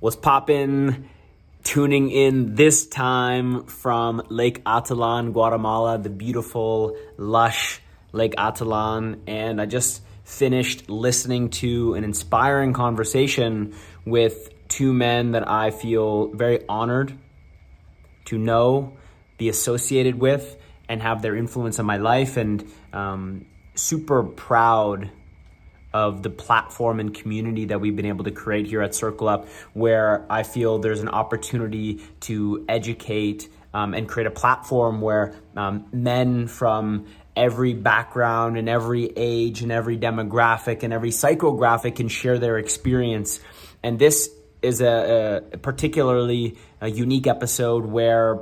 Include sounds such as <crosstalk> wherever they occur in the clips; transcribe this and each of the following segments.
was popping, tuning in this time from Lake Atitlan, Guatemala, the beautiful, lush Lake Atitlan. And I just finished listening to an inspiring conversation with two men that I feel very honored to know, be associated with, and have their influence on my life. And um, super proud of the platform and community that we've been able to create here at Circle Up, where I feel there's an opportunity to educate um, and create a platform where um, men from every background and every age and every demographic and every psychographic can share their experience. And this is a, a particularly a unique episode where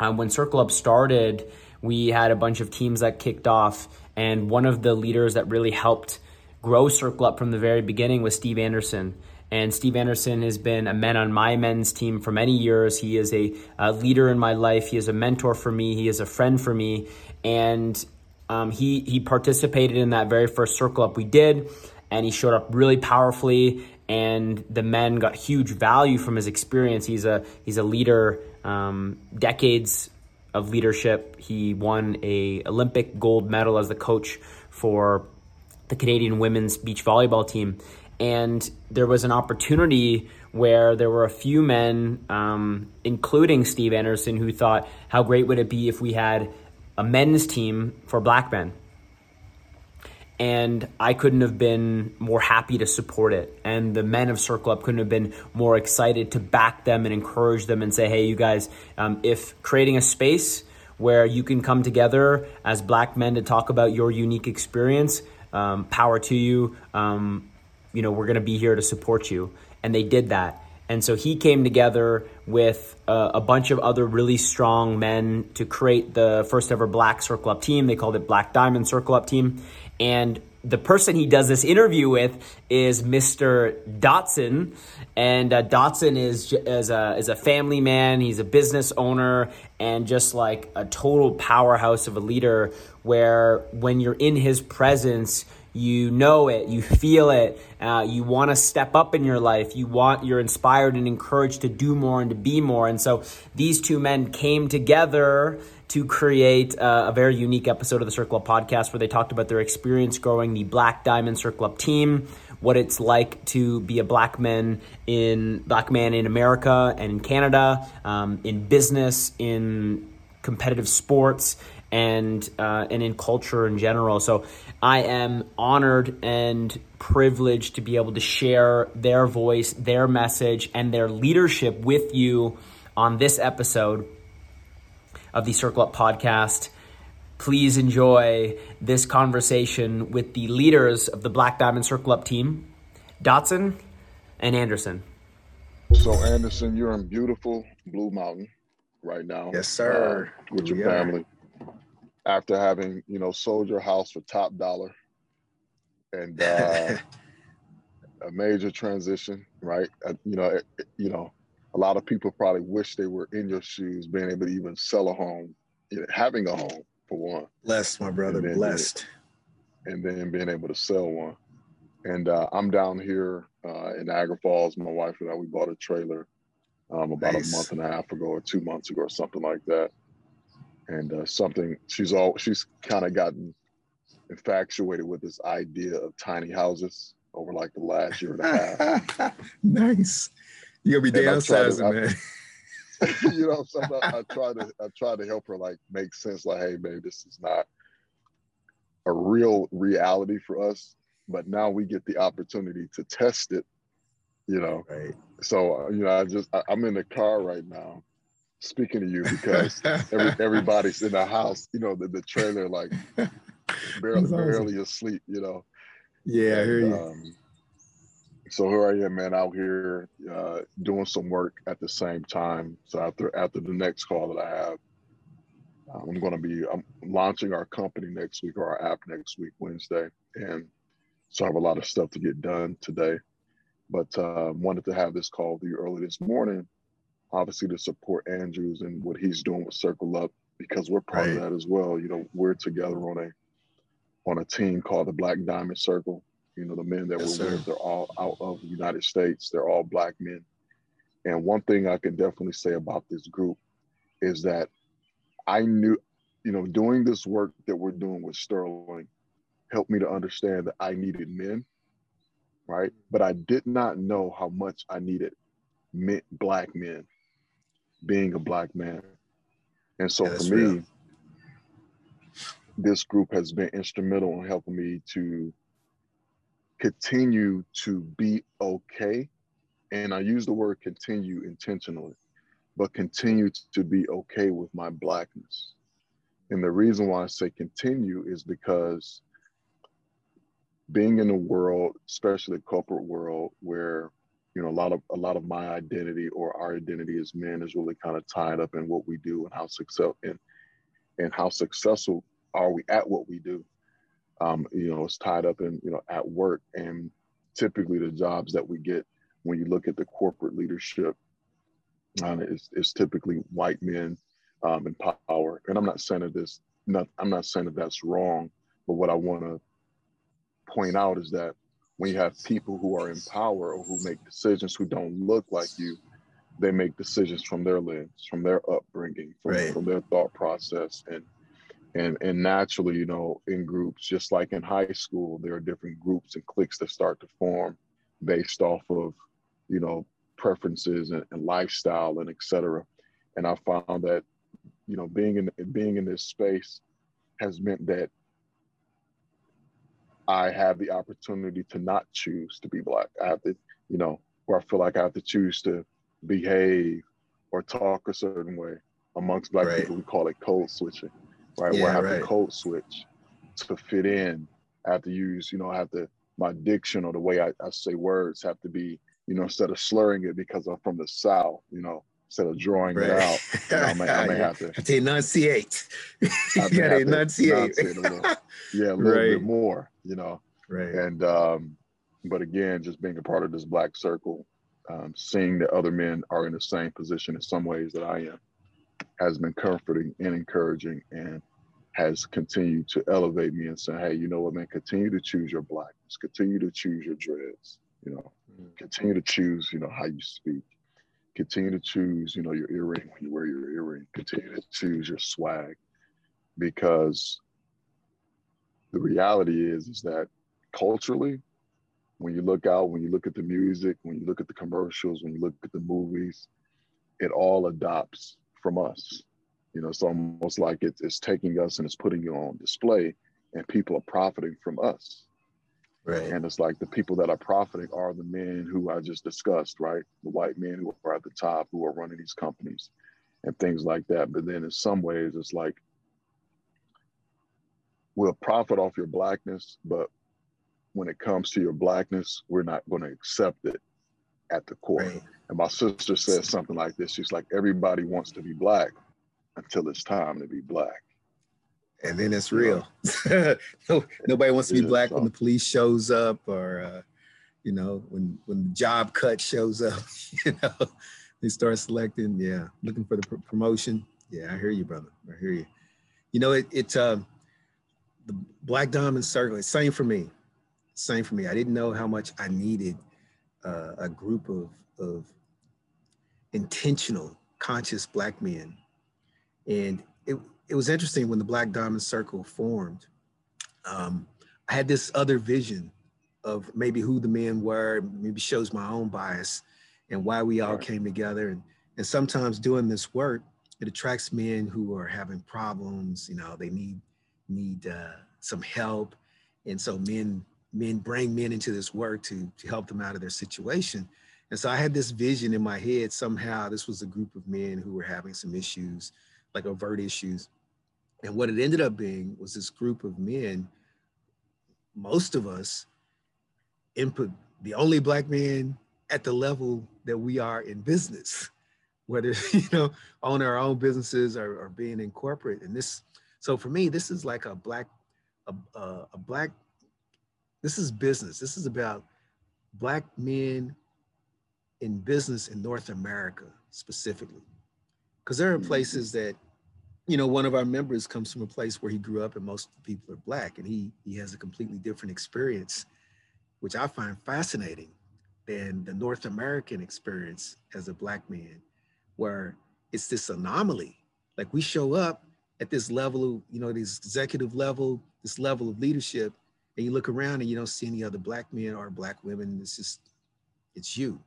um, when Circle Up started, we had a bunch of teams that kicked off, and one of the leaders that really helped grow Circle Up from the very beginning was Steve Anderson. And Steve Anderson has been a man on my men's team for many years. He is a, a leader in my life. He is a mentor for me. He is a friend for me. And um, he he participated in that very first Circle Up we did, and he showed up really powerfully. And the men got huge value from his experience. He's a he's a leader, um, decades of leadership. He won a Olympic gold medal as the coach for the Canadian women's beach volleyball team. And there was an opportunity where there were a few men, um, including Steve Anderson, who thought, how great would it be if we had a men's team for black men? And I couldn't have been more happy to support it. And the men of Circle Up couldn't have been more excited to back them and encourage them and say, hey, you guys, um, if creating a space where you can come together as black men to talk about your unique experience um, power to you. Um, you know, we're going to be here to support you. And they did that. And so he came together with uh, a bunch of other really strong men to create the first ever Black Circle Up team. They called it Black Diamond Circle Up team. And the person he does this interview with is Mr. Dotson, and uh, Dotson is is a is a family man. He's a business owner and just like a total powerhouse of a leader. Where when you're in his presence, you know it, you feel it, uh, you want to step up in your life, you want, you're inspired and encouraged to do more and to be more. And so these two men came together to create uh, a very unique episode of the Circle Up podcast where they talked about their experience growing the Black Diamond Circle Up team, what it's like to be a black man in black man in America and in Canada, um, in business, in competitive sports, and uh, and in culture in general. So I am honored and privileged to be able to share their voice, their message, and their leadership with you on this episode of the Circle Up podcast. Please enjoy this conversation with the leaders of the Black Diamond Circle Up team, Dotson and Anderson. So, Anderson, you're in beautiful Blue Mountain right now. Yes, sir. Uh, with your family. After having, you know, sold your house for top dollar and uh, <laughs> a major transition, right? Uh, you know, it, you know, a lot of people probably wish they were in your shoes, being able to even sell a home, you know, having a home for one. Blessed, my brother, and blessed. and then being able to sell one. And uh, I'm down here uh, in Niagara Falls. My wife and I, we bought a trailer um, about nice. a month and a half ago or two months ago or something like that. And uh, something she's all she's kind of gotten infatuated with this idea of tiny houses over like the last year and a half. <laughs> nice. You gonna be downsizing, man. <laughs> you know, <laughs> sometimes I try to I try to help her like make sense. Like, hey, babe, this is not a real reality for us, but now we get the opportunity to test it. You know, right. So uh, you know, I just I, am in the car right now, speaking to you because <laughs> every, everybody's in the house. You know, the, the trailer like barely awesome. barely asleep. You know. Yeah, and, I hear you. Um, so here I am, man, out here uh, doing some work at the same time. So after after the next call that I have, uh, I'm going to be I'm launching our company next week or our app next week, Wednesday, and so I have a lot of stuff to get done today. But uh, wanted to have this call with you early this morning, obviously to support Andrews and what he's doing with Circle Up because we're part right. of that as well. You know, we're together on a on a team called the Black Diamond Circle you know, the men that yes, we're with, they're all out of the United States. They're all black men. And one thing I can definitely say about this group is that I knew, you know, doing this work that we're doing with Sterling helped me to understand that I needed men, right? But I did not know how much I needed men, black men, being a black man. And so yeah, for me, real. this group has been instrumental in helping me to continue to be okay. And I use the word continue intentionally, but continue to be okay with my blackness. And the reason why I say continue is because being in a world, especially corporate world, where you know a lot of a lot of my identity or our identity as men is really kind of tied up in what we do and how success and and how successful are we at what we do um, you know, it's tied up in, you know, at work. And typically the jobs that we get when you look at the corporate leadership, um, is, is typically white men um, in power. And I'm not saying that this, not, I'm not saying that that's wrong, but what I want to point out is that when you have people who are in power or who make decisions who don't look like you, they make decisions from their lens, from their upbringing, from, right. from their thought process. And and and naturally you know in groups just like in high school there are different groups and cliques that start to form based off of you know preferences and, and lifestyle and etc and i found that you know being in being in this space has meant that i have the opportunity to not choose to be black. I have to you know where i feel like i have to choose to behave or talk a certain way amongst black right. people. We call it code switching right? Yeah, Where I have right. to code switch to fit in. I have to use, you know, I have to my diction or the way I, I say words have to be, you know, instead of slurring it because I'm from the South, you know, instead of drawing right. it out, you know, I, may, I may have to, <laughs> to enunciate. <laughs> you gotta enunciate. little, yeah, a little right. bit more, you know. Right. And um, but again, just being a part of this black circle, um, seeing that other men are in the same position in some ways that I am, has been comforting and encouraging and has continued to elevate me and say, hey, you know what, man, continue to choose your blackness, continue to choose your dreads, you know, mm-hmm. continue to choose, you know, how you speak, continue to choose, you know, your earring when you wear your earring, continue to choose your swag. Because the reality is, is that culturally, when you look out, when you look at the music, when you look at the commercials, when you look at the movies, it all adopts from us. You know, it's almost like it's, it's taking us and it's putting you on display, and people are profiting from us. Right. And it's like the people that are profiting are the men who I just discussed, right? The white men who are at the top, who are running these companies and things like that. But then in some ways, it's like we'll profit off your blackness, but when it comes to your blackness, we're not going to accept it at the core. Right. And my sister says something like this. She's like, everybody wants to be black until it's time to be black. And then it's real. <laughs> no, nobody wants to be black when the police shows up or, uh, you know, when, when the job cut shows up, <laughs> you know, they start selecting, yeah, looking for the pr- promotion. Yeah, I hear you, brother. I hear you. You know, it, it's uh, the Black Diamond Circle, it's same for me. Same for me. I didn't know how much I needed uh, a group of, of intentional, conscious black men. And it, it was interesting when the Black Diamond Circle formed. Um, I had this other vision of maybe who the men were, maybe shows my own bias and why we all came together. And, and sometimes doing this work, it attracts men who are having problems, you know, they need need uh, some help. And so men men bring men into this work to, to help them out of their situation. And so I had this vision in my head somehow this was a group of men who were having some issues, like overt issues. And what it ended up being was this group of men, most of us, input the only black men at the level that we are in business, <laughs> whether <laughs> you know, own our own businesses or, or being in corporate. And this, so for me, this is like a black, a, a, a black, this is business. This is about black men in business in North America specifically. Because there are mm-hmm. places that, you know, one of our members comes from a place where he grew up and most people are black and he he has a completely different experience, which I find fascinating. than the North American experience as a black man, where it's this anomaly. Like we show up at this level, of, you know, this executive level, this level of leadership, and you look around and you don't see any other black men or black women. It's just, it's you.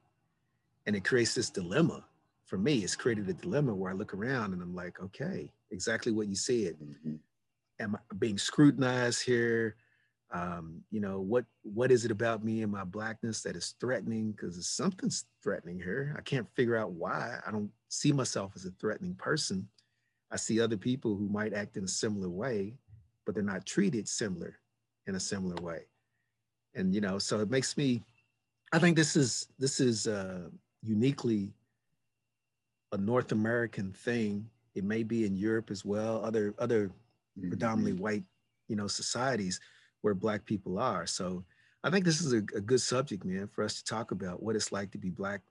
And it creates this dilemma. For me, it's created a dilemma where I look around and I'm like, okay, exactly what you said. Mm-hmm. Am I being scrutinized here? Um, you know, what what is it about me and my blackness that is threatening? Because something's threatening here. I can't figure out why. I don't see myself as a threatening person. I see other people who might act in a similar way, but they're not treated similar in a similar way. And you know, so it makes me. I think this is this is uh, uniquely a North American thing. It may be in Europe as well, other other mm-hmm. predominantly white, you know, societies where black people are. So I think this is a, a, good subject, man, for us to talk about what it's like to be black,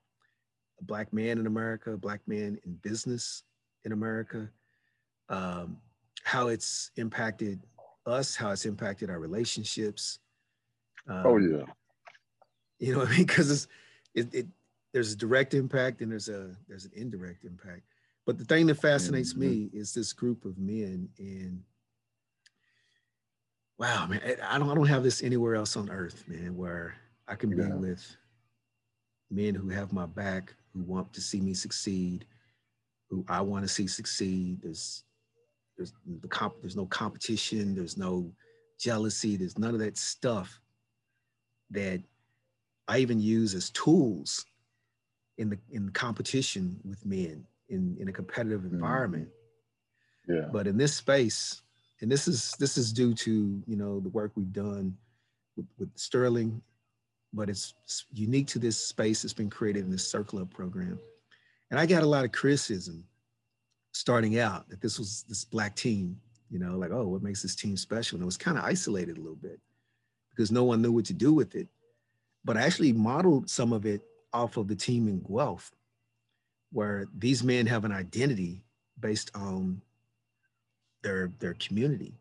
a black man in America, a black man in business in America, um, how it's impacted us, how it's impacted our relationships. Um, oh yeah. You know what I mean? Because it's it, it there's a direct impact and there's a there's an indirect impact. But the thing that fascinates mm-hmm. me is this group of men and wow, man, I don't I don't have this anywhere else on earth, man, where I can yeah. be with men who have my back, who want to see me succeed, who I want to see succeed. There's there's the comp, there's no competition, there's no jealousy, there's none of that stuff that I even use as tools in the in competition with men in, in a competitive mm-hmm. environment. Yeah. But in this space, and this is this is due to you know the work we've done with, with Sterling, but it's, it's unique to this space that's been created in this Circle Up program. And I got a lot of criticism starting out that this was this black team, you know, like, oh, what makes this team special? And it was kind of isolated a little bit because no one knew what to do with it. But I actually modeled some of it off of the team in Guelph, where these men have an identity based on their their community.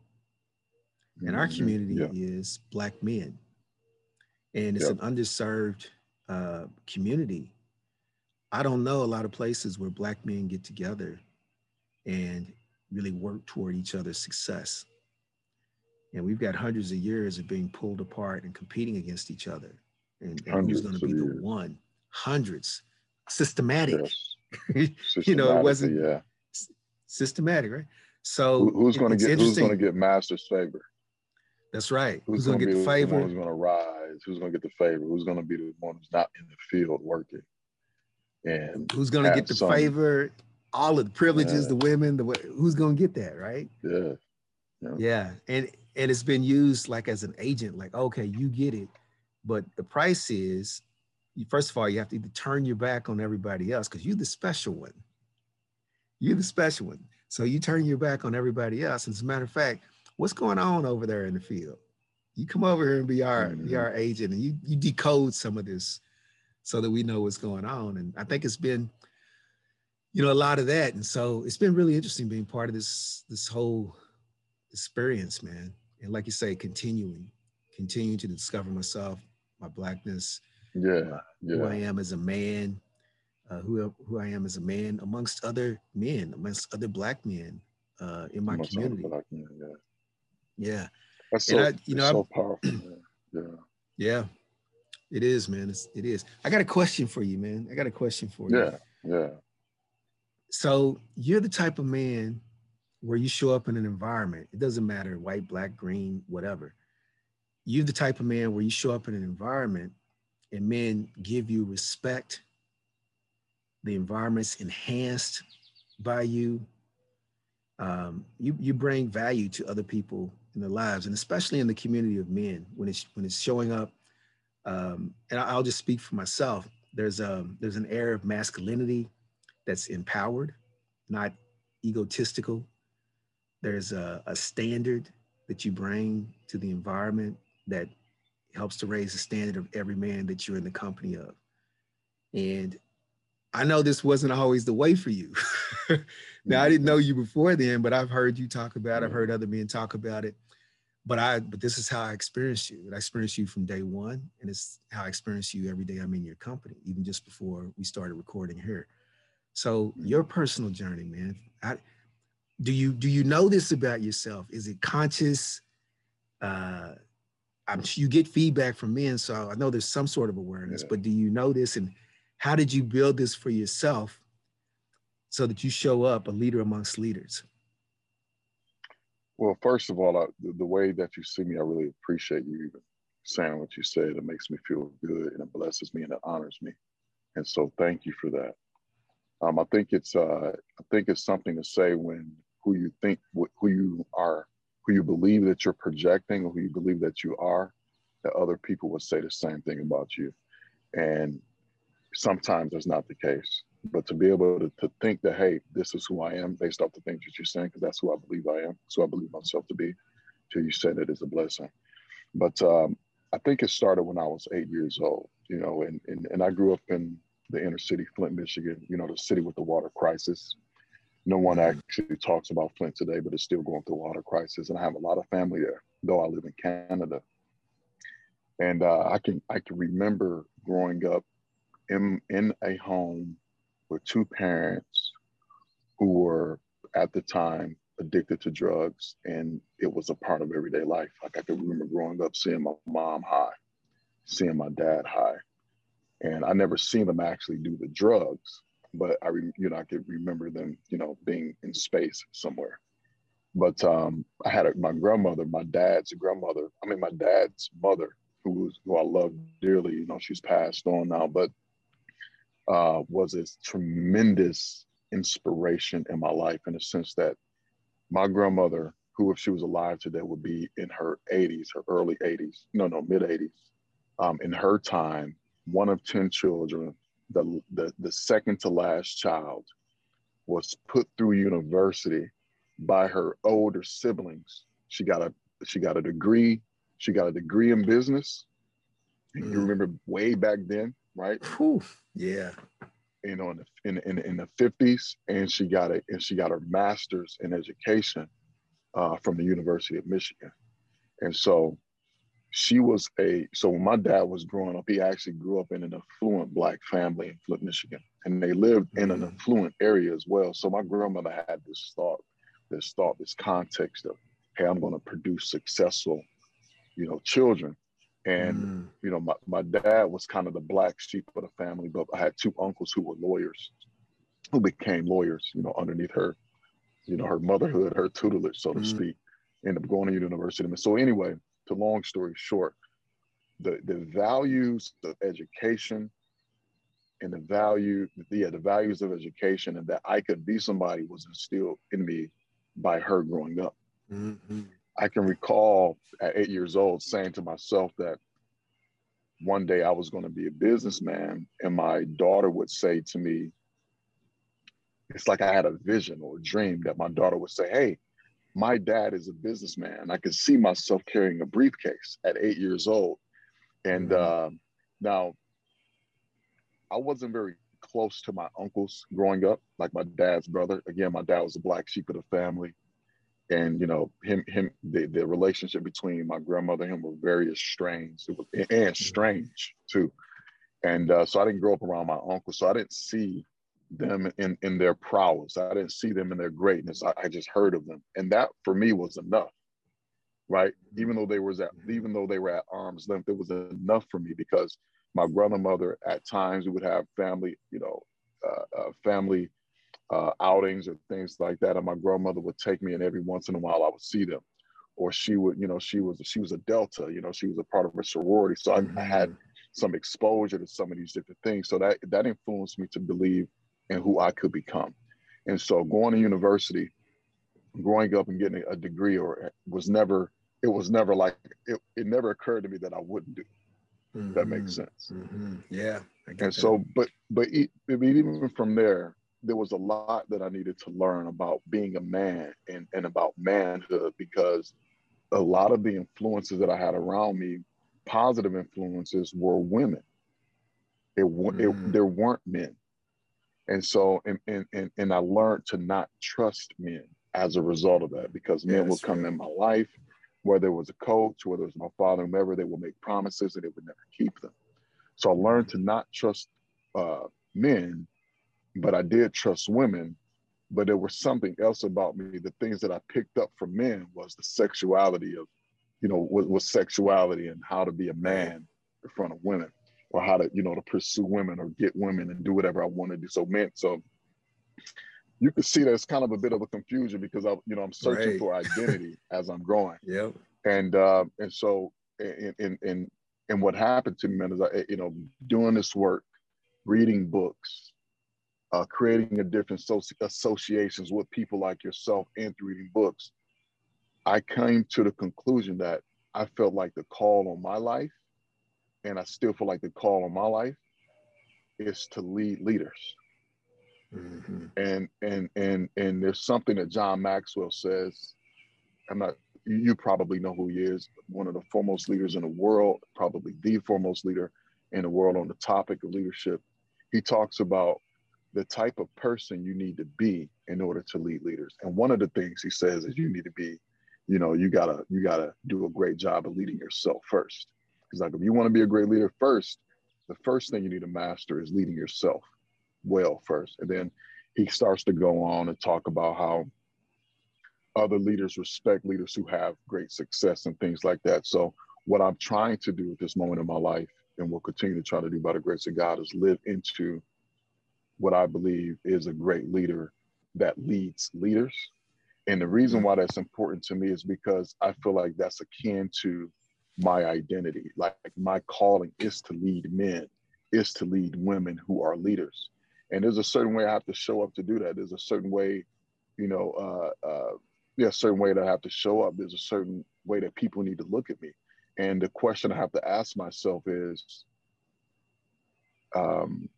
And our mm-hmm. community yeah. is black men. And it's an underserved uh, community. I don't know a lot of places where black men get together and really work toward each other's success. And we've got hundreds of years of being pulled apart and competing against each other. And, and who's going to be the years. one? Hundreds, systematic. Yes. <laughs> you know, it wasn't yeah. systematic, right? So Who, who's going to get who's going to get master's favor? That's right. Who's, who's going to get the favor? Who's going to rise? Who's going to get the favor? Who's going to be the one who's not in the field working? And who's going to get the some, favor all of the privileges, yeah. the women, the who's gonna get that, right? Yeah. yeah. Yeah. And and it's been used like as an agent, like, okay, you get it. But the price is first of all, you have to either turn your back on everybody else because you're the special one. You're the special one. So you turn your back on everybody else. And as a matter of fact, what's going on over there in the field? You come over here and be our mm-hmm. be our agent and you you decode some of this so that we know what's going on. And I think it's been you know, a lot of that. And so it's been really interesting being part of this this whole experience, man. And like you say, continuing, continuing to discover myself, my blackness, yeah, yeah. who I am as a man, uh, who who I am as a man amongst other men, amongst other black men uh, in my amongst community. Men, yeah. yeah, that's so, I, you know, so powerful. yeah, yeah, it is, man. It's, it is. I got a question for you, man. I got a question for you. Yeah, yeah. So you're the type of man where you show up in an environment, it doesn't matter white, black, green, whatever. You're the type of man where you show up in an environment and men give you respect. The environment's enhanced by you. Um, you you bring value to other people in their lives, and especially in the community of men when it's when it's showing up. Um, and I'll just speak for myself. There's a um, there's an air of masculinity that's empowered, not egotistical. There's a, a standard that you bring to the environment that helps to raise the standard of every man that you're in the company of. And I know this wasn't always the way for you. <laughs> now, I didn't know you before then, but I've heard you talk about it. I've heard other men talk about it. but I but this is how I experienced you. And I experienced you from day one, and it's how I experience you every day I'm in your company, even just before we started recording here. So your personal journey, man. I, do you do you know this about yourself? Is it conscious? Uh, I'm you get feedback from men, so I know there's some sort of awareness. Yeah. But do you know this, and how did you build this for yourself, so that you show up a leader amongst leaders? Well, first of all, I, the, way that you see me, I really appreciate you even saying what you said. It makes me feel good and it blesses me and it honors me. And so thank you for that. Um, I think it's uh, I think it's something to say when who you think who you are, who you believe that you're projecting, or who you believe that you are, that other people would say the same thing about you. And sometimes that's not the case. But to be able to, to think that hey this is who i am based off the things that you're saying because that's who i believe i am. So i believe myself to be till you said it is a blessing. But um, i think it started when i was eight years old you know and, and, and i grew up in the inner city flint michigan you know the city with the water crisis no one actually talks about flint today but it's still going through a water crisis and i have a lot of family there though i live in canada and uh, i can i can remember growing up in in a home with two parents who were at the time addicted to drugs and it was a part of everyday life. Like I can remember growing up seeing my mom high, seeing my dad high. And I never seen them actually do the drugs, but I, you know, I could remember them, you know, being in space somewhere. But um, I had a, my grandmother, my dad's grandmother. I mean, my dad's mother, who was who I love dearly. You know, she's passed on now, but uh, was a tremendous inspiration in my life in the sense that my grandmother, who if she was alive today would be in her 80s, her early 80s, no, no, mid 80s. Um, in her time, one of 10 children, the, the, the second to last child, was put through university by her older siblings. She got a she got a degree. She got a degree in business. Mm. You remember way back then, right? Whew. Yeah. You know, in the in, in, in the 50s, and she got it, and she got her master's in education uh, from the University of Michigan. And so she was a so when my dad was growing up, he actually grew up in an affluent black family in Flint, Michigan. And they lived in an mm. affluent area as well. So my grandmother had this thought, this thought, this context of, hey, I'm gonna produce successful, you know, children and, mm. you know, my, my dad was kind of the black sheep of the family, but I had two uncles who were lawyers, who became lawyers, you know, underneath her, you know, her motherhood, her tutelage, so to mm. speak, ended up going to university. So anyway, to long story short, the, the values of education and the value, yeah, the values of education and that I could be somebody was instilled in me by her growing up. Mm-hmm. I can recall at eight years old saying to myself that one day I was going to be a businessman, and my daughter would say to me, it's like I had a vision or a dream that my daughter would say, Hey, my dad is a businessman. I could see myself carrying a briefcase at eight years old. And mm-hmm. uh, now I wasn't very close to my uncles growing up, like my dad's brother. Again, my dad was a black sheep of the family and you know him him the, the relationship between my grandmother and him were very estranged was, and strange too and uh, so i didn't grow up around my uncle so i didn't see them in in their prowess i didn't see them in their greatness i, I just heard of them and that for me was enough right even though they was at even though they were at arm's length it was enough for me because my grandmother at times we would have family you know uh, uh, family uh, outings or things like that. And my grandmother would take me, and every once in a while I would see them. Or she would, you know, she was she was a Delta, you know, she was a part of a sorority, so I, mm-hmm. I had some exposure to some of these different things. So that that influenced me to believe in who I could become. And so going to university, growing up and getting a degree, or was never it was never like it, it never occurred to me that I wouldn't do. Mm-hmm. That makes mm-hmm. sense. Mm-hmm. Yeah. And that. so, but but even from there, there was a lot that I needed to learn about being a man and, and about manhood because a lot of the influences that I had around me, positive influences, were women. It, mm. it there weren't men. And so, and, and, and, and I learned to not trust men as a result of that because men would come in my life whether it was a coach, whether it was my father, whomever, they would make promises and they would never keep them. So I learned to not trust uh, men, but I did trust women. But there was something else about me. The things that I picked up from men was the sexuality of, you know, was, was sexuality and how to be a man in front of women, or how to, you know, to pursue women or get women and do whatever I want to do. So men, so you can see it's kind of a bit of a confusion because I, you know, I'm searching right. for identity <laughs> as I'm growing. Yep. And uh, and so in in in and what happened to me, man, is I, you know, doing this work, reading books, uh, creating a different associations with people like yourself, and through reading books, I came to the conclusion that I felt like the call on my life, and I still feel like the call on my life, is to lead leaders. Mm-hmm. And and and and there's something that John Maxwell says. I'm not. You probably know who he is. One of the foremost leaders in the world, probably the foremost leader in the world on the topic of leadership. He talks about the type of person you need to be in order to lead leaders. And one of the things he says is you need to be, you know, you gotta you gotta do a great job of leading yourself first. He's like, if you want to be a great leader first, the first thing you need to master is leading yourself well first. And then he starts to go on and talk about how other leaders respect leaders who have great success and things like that. So what I'm trying to do at this moment in my life and will continue to try to do by the grace of God is live into what I believe is a great leader that leads leaders. And the reason why that's important to me is because I feel like that's akin to my identity. Like my calling is to lead men, is to lead women who are leaders and there's a certain way I have to show up to do that. There's a certain way, you know, uh, uh, yeah, a certain way that I have to show up. There's a certain way that people need to look at me. And the question I have to ask myself is, um,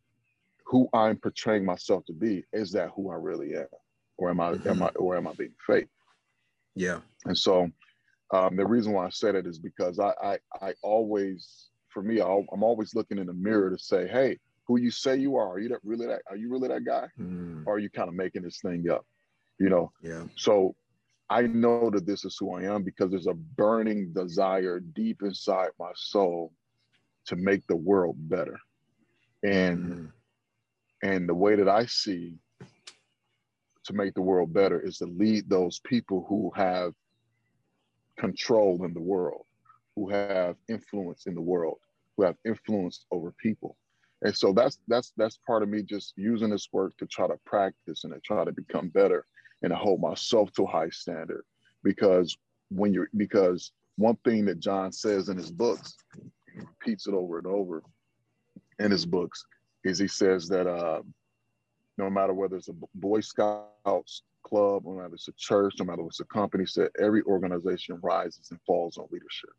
who I'm portraying myself to be, is that who I really am? Or am I, mm-hmm. am I, or am I being fake? Yeah. And so um, the reason why I said it is because I, I, I always, for me, i I'm always looking in the mirror to say, hey, who you say you are. Are you that really that? Are you really that guy? Mm. Or are you kind of making this thing up? You know. Yeah. So I know that this is who I am because there's a burning desire deep inside my soul to make the world better. And mm. and the way that I see to make the world better is to lead those people who have control in the world, who have influence in the world, who have influence over people. And so that's that's that's part of me just using this work to try to practice and to try to become better and to hold myself to a high standard. Because when you're because one thing that john says in his books he repeats it over and over in his books is he says that uh, no matter whether it's a boy scouts club no matter it's a church no matter it's a company said every organization rises and falls on leadership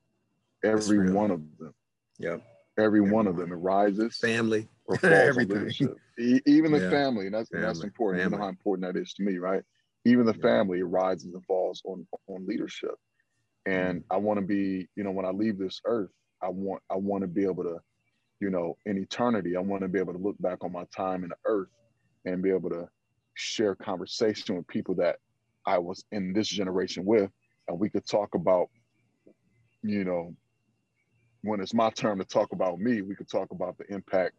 every one of them yeah every one of them. It rises, family, or <laughs> falls everything. Even the yeah. family, and that's family. that's important. Family. You know how important that is to me, right? Even the yeah. family rises and falls on on leadership. And mm. I want to be, you know, when I leave this earth, I want I want to be able to, you know, in eternity, I want to be able to look back on my time in the earth and be able to share conversation with people that I was in this generation with, and we could talk about, you know, when it's my turn to talk about me, we could talk about the impact,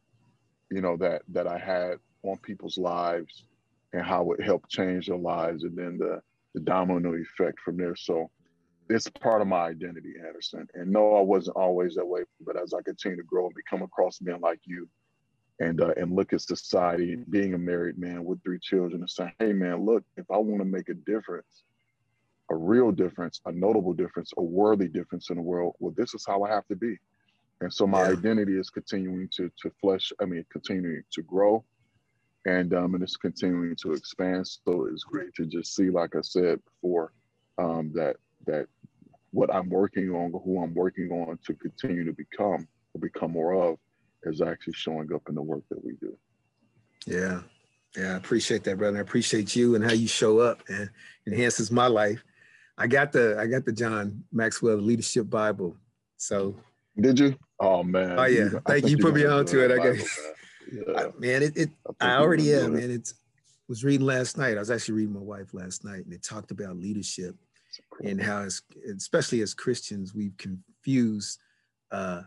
you know, that that I had on people's lives and how it helped change their lives and then the, the domino effect from there. So it's part of my identity, Anderson. And no, I wasn't always that way, but as I continue to grow and become across men like you and uh, and look at society, being a married man with three children and saying, hey man, look, if I want to make a difference, a real difference, a notable difference, a worthy difference in the world, well, this is how I have to be. And so my yeah. identity is continuing to to flesh, I mean, continuing to grow and um, and it's continuing to expand. So it's great to just see, like I said before, um, that that what I'm working on, who I'm working on to continue to become or become more of, is actually showing up in the work that we do. Yeah, yeah, I appreciate that, brother. I appreciate you and how you show up and enhances my life. I got the I got the John Maxwell Leadership Bible. So did you? Oh man. Oh yeah. Thank you. You put me on to it. I got yeah. man, it, it I, I already am, man. It's was reading last night. I was actually reading my wife last night, and it talked about leadership. and how, as, especially as Christians, we've confused uh,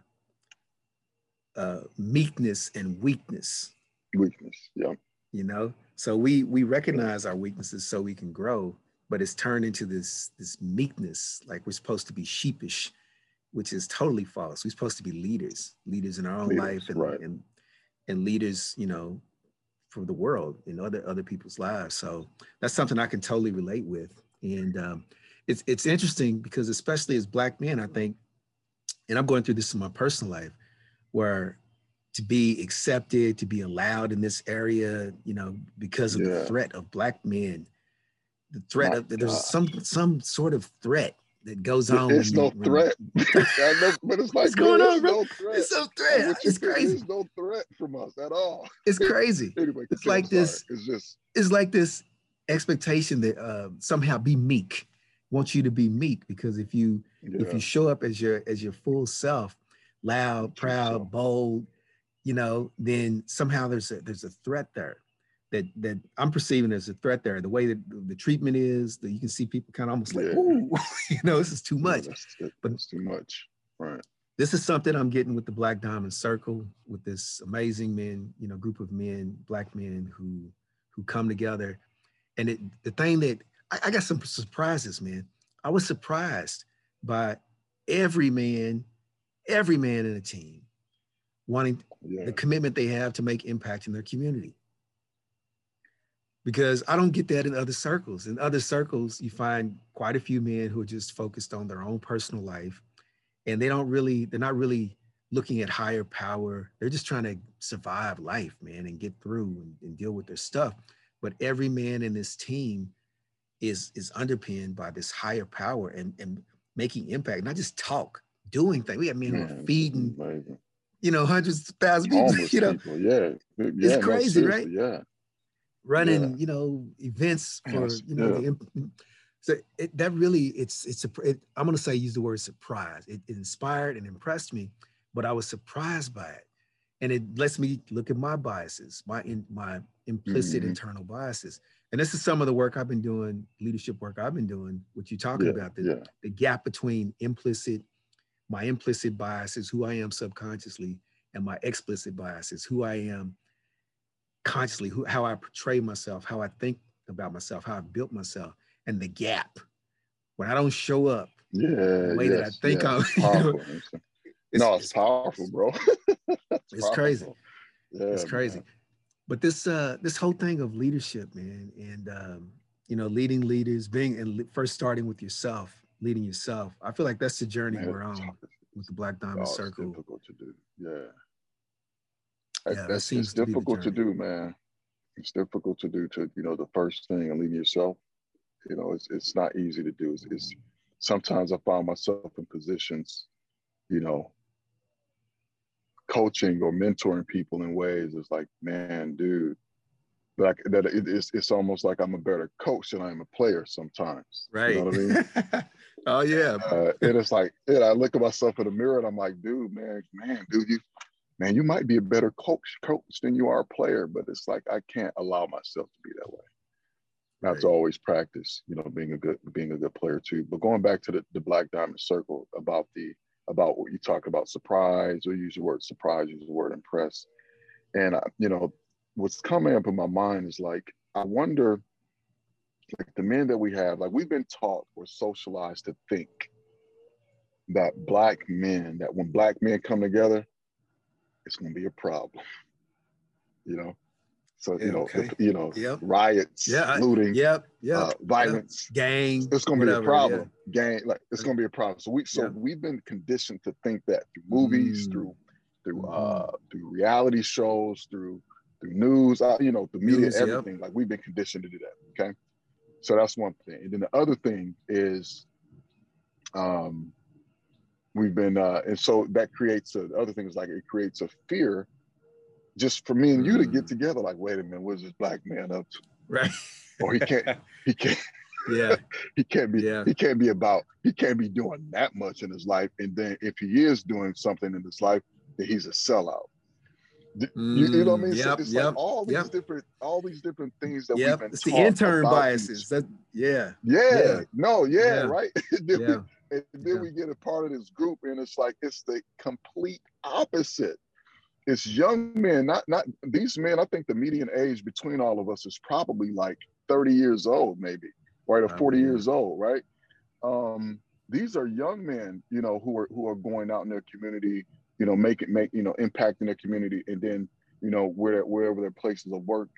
uh, meekness and weakness. Weakness, yeah. You know, so we we recognize our weaknesses so we can grow, but it's turned into this this meekness, like we're supposed to be sheepish, which is totally false. We're supposed to be leaders, leaders in our own Leaders, life, and, right. and and leaders, you know, for the world in other other people's lives. So that's something I can totally relate with, and um, it's it's interesting because especially as black men, I think, and I'm going through this in my personal life, where to be accepted, to be allowed in this area, you know, because of Yeah. the threat of black men, the threat My of there's God. some some sort of threat that goes on. There's no you- threat. <laughs> I know, but it's like What's going on, bro? no threat. It's Like, threat. It's crazy. There's no threat from us at all. It's <laughs> crazy. Anyway, It's like I'm sorry. this- It's just It's like this expectation that uh, somehow be meek. Want you to be meek because if you yeah, if you show up as your as your full self, loud, proud, bold, you know, then somehow there's a there's a threat there that that I'm perceiving as a threat there. The way that the treatment is, that you can see people kind of almost like, Yeah. ooh, <laughs> you know, this is too yeah, much. that's, it, But- that's too much. Right. This is something I'm getting with the Black Diamond Circle, with this amazing men, you know, group of men, black men who who come together. And it the thing that I, I got some surprises, man. I was surprised by every man, every man in the team wanting Yeah. the commitment they have to make impact in their community. Because I don't get that in other circles. In other circles, you find quite a few men who are just focused on their own personal life and they don't really, they're not really looking at higher power. They're just trying to survive life, man, and get through and, and deal with their stuff. But every man in this team is is underpinned by this higher power and, and making impact, not just talk, doing things. We have men who are feeding amazing. you know, <laughs> hundreds of thousands of people, you know, people, yeah. yeah no, crazy, right? Yeah. running, Yeah. you know, events for, Yes, you know, yeah. the imp- so it, that really, it's, it's a, it, I'm going to say, use the word surprise. It, it inspired and impressed me, but I was surprised by it. And it lets me look at my biases, my, in, my implicit Mhm. internal biases. And this is some of the work I've been doing, leadership work I've been doing, what you're talking Yeah, about, the, yeah. the gap between implicit, my implicit biases, who I am subconsciously, and my explicit biases, who I am consciously, who how I portray myself, how I think about myself, how I built myself, and the gap. When I don't show up, Yeah. the way that I think yeah. I'm- It's <laughs> you know, powerful. it's, no, it's, powerful, bro. <laughs> it's, it's crazy. Yeah, it's crazy. man. But this uh this whole thing of leadership, man, and um, you know, leading leaders, being and first starting with yourself, leading yourself. I feel like that's the journey Man, we're on with the Black Oh, Diamond it's Circle. difficult to do. Yeah. Yeah, That- that seems it's to difficult to do, man. It's difficult to do to, you know, the first thing and leading yourself. You know, it's it's not easy to do. It's, it's sometimes I find myself in positions, you know, coaching or mentoring people in ways it's like, man, dude, like that it, it's it's almost like I'm a better coach than I am a player sometimes. Right. You know what I mean? <laughs> oh yeah. uh, and it's like, and I look at myself in the mirror and I'm like, dude, man, man, dude, you, man, you might be a better coach, coach than you are a player, but it's like I can't allow myself to be that way. Not to always practice, you know, being a good, being a good player too. But going back to the, the Black Diamond Circle about the about what you talk about surprise, or use the word surprise, use the word impress, and I, you know, what's coming up in my mind is like I wonder like the men that we have, like we've been taught or socialized to think that black men, that when black men come together, it's gonna be a problem. You know? So Yeah, you know, okay. the- you know, Yep. riots, Yeah, looting, Yep. Yep. uh, violence. Gang. It's gonna be whatever, a yeah. problem. Gang, like it's gonna be a problem. So we so Yeah. we've been conditioned to think that through movies, Mm. through through uh through reality shows, through through news, uh, you know, the media, News, yep. everything. Like we've been conditioned to do that. Okay. So that's one thing. And then the other thing is um we've been uh and so that creates a the other thing is like it creates a fear just for me and you to get Mm. together, like, wait a minute, what's this black man up to? Right. Or he can't he can't yeah. <laughs> he can't be Yeah. he can't be about he can't be doing that much in his life and then if he is doing something in his life then he's a sellout You, you know what I mean? Mm, So it's yep, like all these yep. different, all these different things that Yep, we've been it's the intern biases. That yeah, Yeah, Yeah. no, yeah, Yeah. right. <laughs> then yeah, we, and then we get a part of this group, and it's like it's the complete opposite. It's young men, not not these men. I think the median age between all of us is probably like 30 years old, maybe, right, or 40 Probably, yeah. years old, right? Um, these are young men, you know, who are who are going out in their community, you know, make it make you know impacting their community, and then you know where wherever their places of work,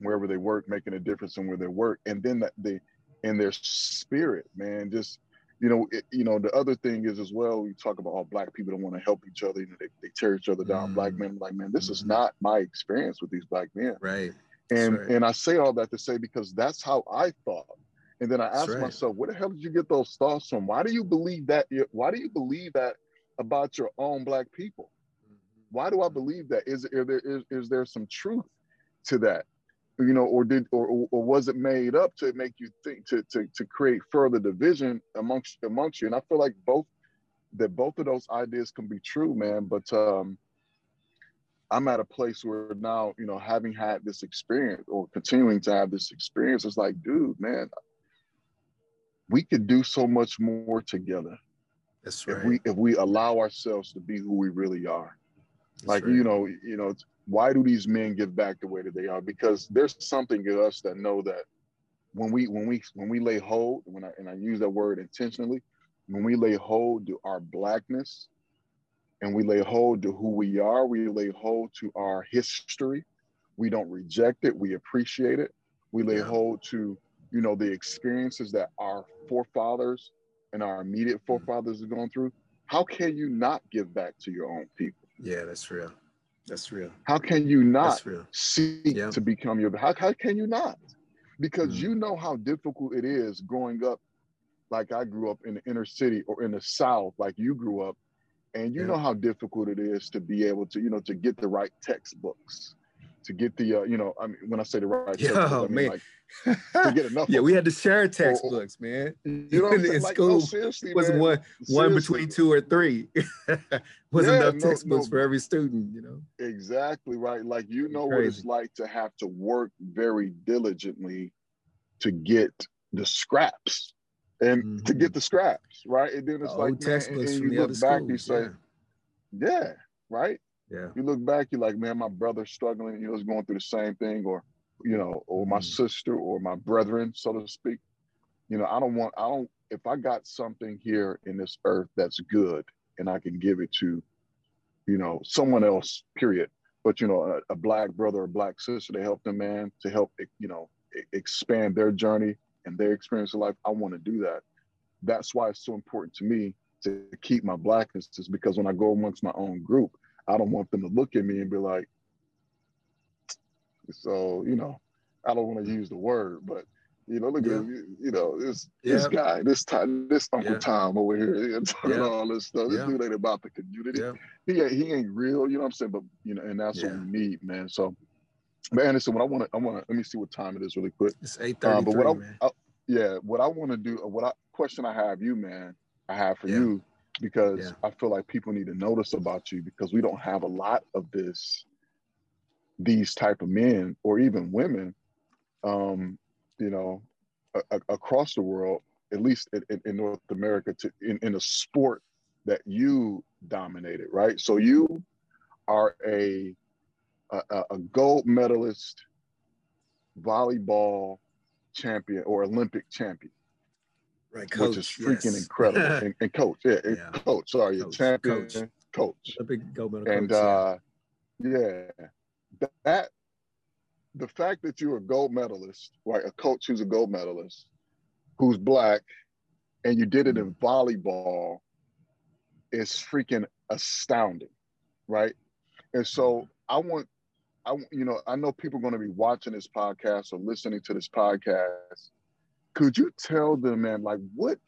wherever they work, making a difference in where they work, and then that they in their spirit, man, just you know, it, you know, the other thing is as well. We talk about how black people don't want to help each other. You know, they, they tear each other down. Black Mm. men, like man, this is Mhm. not my experience with these black men. right. And right. and I say all that to say because that's how I thought. And then I asked right. myself, where the hell did you get those thoughts from? Why do you believe that? Why do you believe that about your own black people? Why do I believe that? Is, is there is, is there some truth to that? You know, or did or, or was it made up to make you think to to to create further division amongst amongst you? And I feel like both that both of those ideas can be true, man. But um I'm at a place where now, you know, having had this experience or continuing to have this experience, it's like, dude, man, we could do so much more together That's if we if we allow ourselves to be who we really are. That's like right. you know, you know, why do these men give back the way that they are? Because there's something in us that know that when we when we when we lay hold, when I and I use that word intentionally, when we lay hold to our blackness and we lay hold to who we are, we lay hold to our history. We don't reject it, we appreciate it. We lay Yeah. hold to, you know, the experiences that our forefathers and our immediate Mm. forefathers have gone through. How can you not give back to your own people? Yeah, that's real. That's real. How can you not seek Yeah. to become your how, how can you not because Mm. you know how difficult it is growing up like i grew up in the inner city or in the south like you grew up and you Yeah. know how difficult it is to be able to you know to get the right textbooks to get the uh, you know i mean when i say the right <laughs> Yo, textbooks i mean man. like to <laughs> get enough yeah, we had to share textbooks, man. you know <laughs> in like school, no seriously It wasn't man. one one between two or three. <laughs> wasn't Yeah, enough no- textbooks no. for every student, you know. Exactly right. Like you know what it's like to have to work very diligently to get the scraps and to Mhm. get the scraps, right? And then it's old like, man, and, you the look other back, schools. you say, yeah. yeah, right. yeah. You look back, you're like, man, my brother's struggling, you know, is going through the same thing, or you know, or my Mhm. sister or my brethren, so to speak. You know, I don't want, I don't. If I got something here in this earth that's good, and I can give it to, you know, someone else, period. But you know, a, a black brother or black sister to help them, man, to help, you know, expand their journey and their experience of life. I want to do that. That's why it's so important to me to keep my blackness, is because when I go amongst my own group, I don't want them to look at me and be like, so you know, I don't want to use the word, but you know, look Yeah. at you know this this guy, this time, this Uncle Yeah. Tom over here, you know, talking Yeah. all this stuff. This Yeah. dude ain't about the community. Yeah. He ain't he ain't real, you know what I'm saying? But you know, and that's what we need, man. So, but Anderson, what I want to, I want to let me see what time it is really quick. It's eight thirty but what I, man. I- yeah, what I want to do, what I question I have you, man, I have for Yeah. you, because Yeah. I feel like people need to notice about you because we don't have a lot of this, these type of men or even women, um, you know, a, a- across the world, at least in, in- North America, to in, in a sport that you dominated, right? So you are a a, a- gold medalist volleyball champion or Olympic champion, Right, coach. which is freaking yes. <laughs> incredible. and, and coach, yeah, and Yeah. coach, sorry, Coach, a champion coach. coach. A big gold medal And coach. uh yeah, that the fact that you're a gold medalist, right? A coach who's a gold medalist, who's black, and you did it in volleyball is freaking astounding, right? And so I want, I you know, I know people are going to be watching this podcast or listening to this podcast. Could you tell them, man, like what,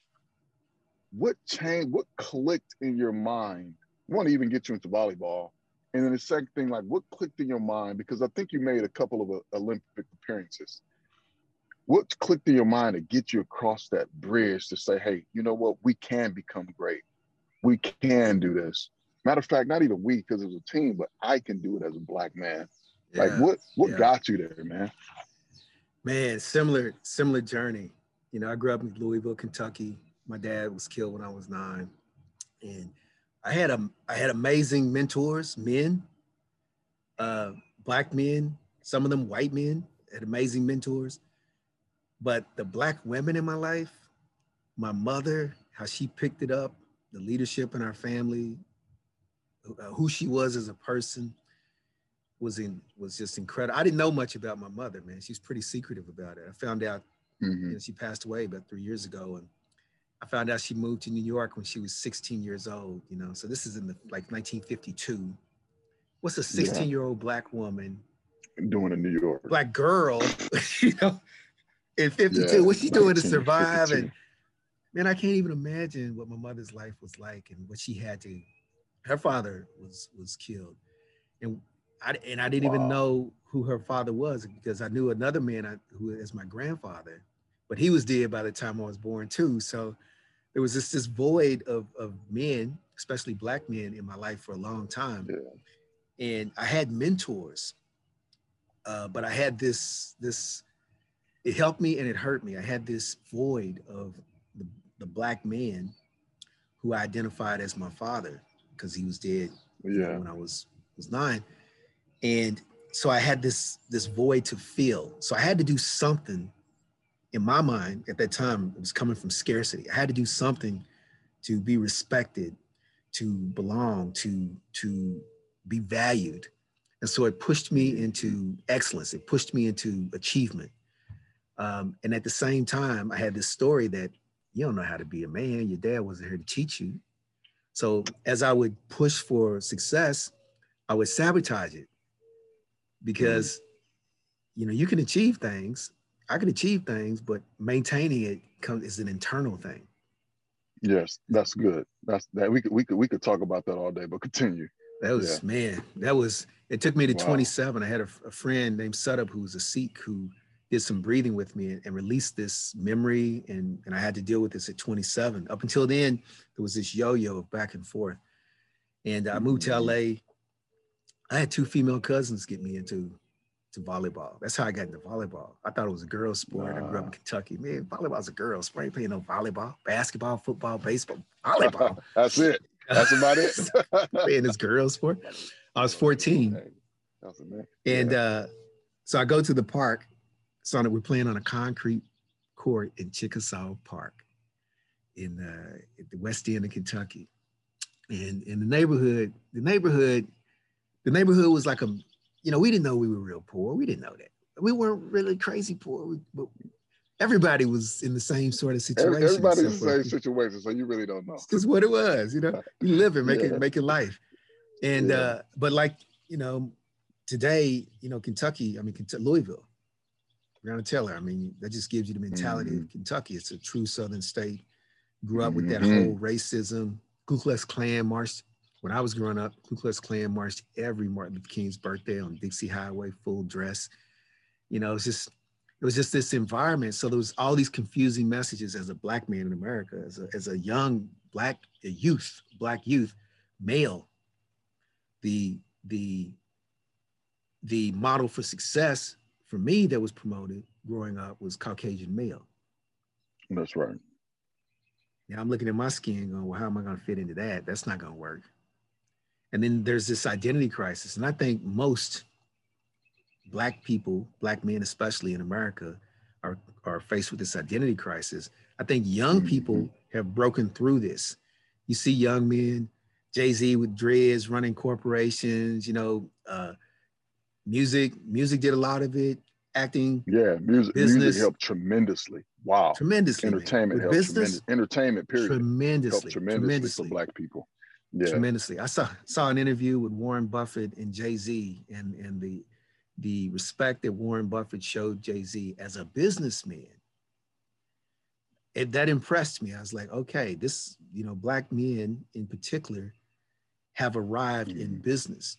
what changed, what clicked in your mind? I want to even get you into volleyball. And then the second thing, like what clicked in your mind? Because I think you made a couple of uh, Olympic appearances. What clicked in your mind to get you across that bridge to say, hey, you know what? We can become great. We can do this. Matter of fact, not even we because it was a team, but I can do it as a black man. Yeah, like what what yeah. got you there, man? Man, similar similar journey. You know, I grew up in Louisville, Kentucky. My dad was killed when I was nine, and I had a I had amazing mentors, men, uh, black men, some of them white men, had amazing mentors. But the black women in my life, my mother, how she picked it up, the leadership in our family, uh, who she was as a person, was in was just incredible. I didn't know much about my mother, man. She's pretty secretive about it. I found out Mhm. you know, she passed away about three years ago, and I found out she moved to New York when she was 16 years old. You know, so this is in the like 1952. What's a 16 year old black woman, Doing in New York. black girl, <laughs> you know, in 52? Yeah, What's she doing to survive? And man, I can't even imagine what my mother's life was like and what she had to. Her father was was killed, and I and I didn't even know who her father was because I knew another man I, who is my grandfather, but he was dead by the time I was born too. So there was just this void of of men, especially black men, in my life for a long time, Yeah. and I had mentors, uh, but I had this this. It helped me and it hurt me. I had this void of the, the black man who I identified as my father because he was dead Yeah. when I was was nine, and so I had this this void to fill. So I had to do something. In my mind, at that time, it was coming from scarcity. I had to do something to be respected, to belong, to to be valued, and so it pushed me into excellence. It pushed me into achievement. Um, and at the same time, I had this story that you don't know how to be a man. Your dad wasn't here to teach you. So as I would push for success, I would sabotage it because you know you can achieve things. I can achieve things, but maintaining it comes is an internal thing. Yes, that's good. That's that we could we could we could talk about that all day, but continue. That was man. That was. It took me to Wow. 27. I had a, a friend named Sutup who was a Sikh who did some breathing with me and, and released this memory, and and I had to deal with this at 27. Up until then, there was this yo-yo of back and forth, and I moved to Mhm. LA. I had two female cousins get me into to volleyball. That's how I got into volleyball. I thought it was a girl's sport. I grew up in Kentucky. Man, volleyball's a girl's sport. I ain't playing no volleyball, basketball, football, baseball, volleyball. <laughs> that's it. That's about it. <laughs> playing this girls sport. I was 14. And uh, so I go to the park. So we're playing on a concrete court in Chickasaw Park in uh, the west end of Kentucky. And in the neighborhood, the neighborhood, the neighborhood was like a, you know, we didn't know we were real poor. We didn't know that. We weren't really crazy poor, we- but everybody was in the same sort of situation. Every- Everybody's in the same situation, so you really don't know. it's just what it was, you know. You live it, make Yeah. it, make it life. And Yeah. uh, but like you know, today, you know, Kentucky, I mean, Kentucky, Louisville, Breonna Taylor. I mean, that just gives you the mentality Mm-hmm. of Kentucky. It's a true Southern state. Grew up with that Mhm. whole racism. Ku Klux Klan marched when I was growing up. Ku Klux Klan marched every Martin Luther King's birthday on Dixie Highway, full dress. You know, it's just it was just this environment. So there was all these confusing messages as a black man in America, as a, as a young black a youth, black youth, male. The the the model for success for me that was promoted growing up was Caucasian male. That's right. Now I'm looking at my skin going, well, how am I going to fit into that? That's not going to work. And then there's this identity crisis. And I think most Black people, Black men, especially in America, are, are faced with this identity crisis. I think young Mhm. people have broken through this. You see young men, Jay Z with dreads running corporations, you know, uh, music, music did a lot of it, acting Yeah, music Business. music helped tremendously. Wow. tremendously. Entertainment helped business, tremendous. Entertainment period tremendously, tremendously, tremendously. for black people. Yeah. tremendously. I saw saw an interview with Warren Buffett and Jay Z, and and the the respect that Warren Buffett showed Jay Z as a businessman. It, that impressed me. I was like, okay, this you know, black men in particular have arrived in Mhm. business.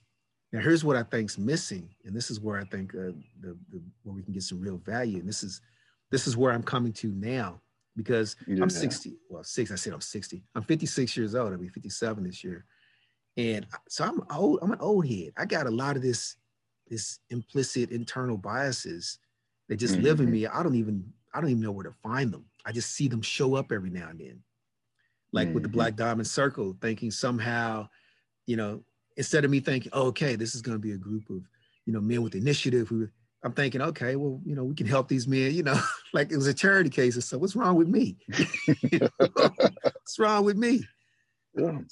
Now, here's what I think's missing, and this is where I think uh, the, the where we can get some real value. And this is this is where I'm coming to now because Yeah. I'm 60. Well, six. I said I'm 60. I'm 56 years old. I'll be 57 this year. And so I'm old, I'm an old head. I got a lot of this, this implicit internal biases that just mm-hmm. live in mm-hmm. me. I don't even, I don't even know where to find them. I just see them show up every now and then. Like mm-hmm. with the mm-hmm. Black Diamond Circle, thinking somehow, you know, instead of me thinking, oh, okay, this is going to be a group of, you know, men with initiative who I'm thinking, okay, well, you know, we can help these men, you know, <laughs> like it was a charity case. So what's wrong with me? <laughs> what's wrong with me? Yeah. Oh,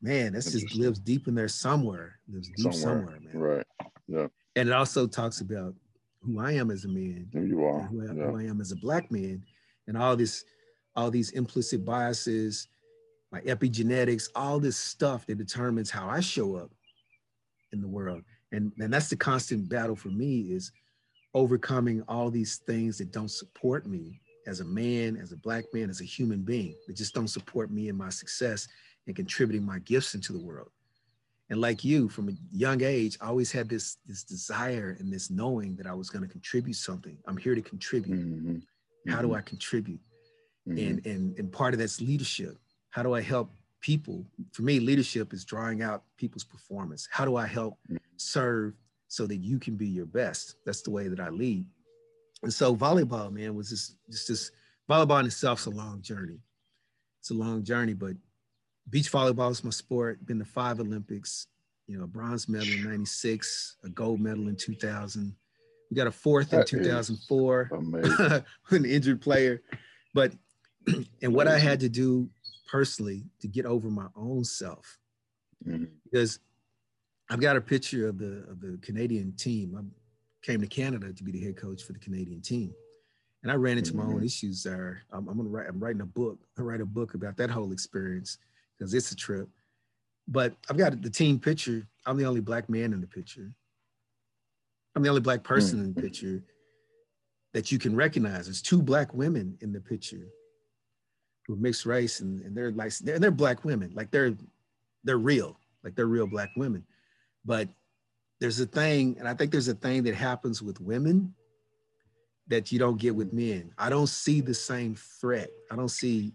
man, this just lives deep in there somewhere. Lives deep somewhere, somewhere man. Right. Yeah. And it also talks about who I am as a man. Who you are. Who, I, yeah. who I am as a black man. And all this, all these implicit biases, my epigenetics, all this stuff that determines how I show up in the world. And, and that's the constant battle for me is overcoming all these things that don't support me as a man, as a black man, as a human being, that just don't support me in my success and contributing my gifts into the world. And like you, from a young age, I always had this, this desire and this knowing that I was going to contribute something. I'm here to contribute. Mm-hmm. How do mm-hmm. I contribute? Mm-hmm. And, and, and part of that's leadership. How do I help people? For me, leadership is drawing out people's performance. How do I help mm-hmm. serve so that you can be your best? That's the way that I lead. And so volleyball, man, was just just this volleyball in itself is a long journey. It's a long journey, but beach volleyball is my sport. Been to five Olympics, you know, a bronze medal in '96, a gold medal in 2000. We got a fourth that in 2004. <laughs> an injured player, but <clears throat> and what I had to do personally to get over my own self, mm-hmm. because I've got a picture of the of the Canadian team. I came to Canada to be the head coach for the Canadian team and I ran into my own mm-hmm. issues there. I'm, I'm, gonna write. I'm writing a book. I write a book about that whole experience because it's a trip. But I've got the team picture. I'm the only black man in the picture. I'm the only black person in the mm. picture that you can recognize. There's two black women in the picture who are mixed race, and, and they're like they're, they're black women, like they're they're real, like they're real black women. But there's a thing, and I think there's a thing that happens with women that you don't get with men. I don't see the same threat. I don't see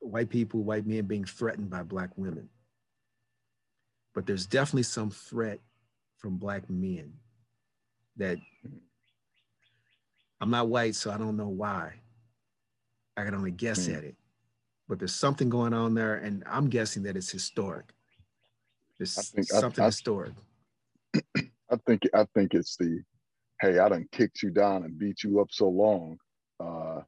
white people, white men being threatened by black women. But there's definitely some threat from black men that I'm not white, so I don't know why. I can only guess mm. at it. But there's something going on there, and I'm guessing that it's historic. There's think, something I, I, historic. <clears throat> I think I think it's the hey, I done kicked you down and beat you up so long. Uh,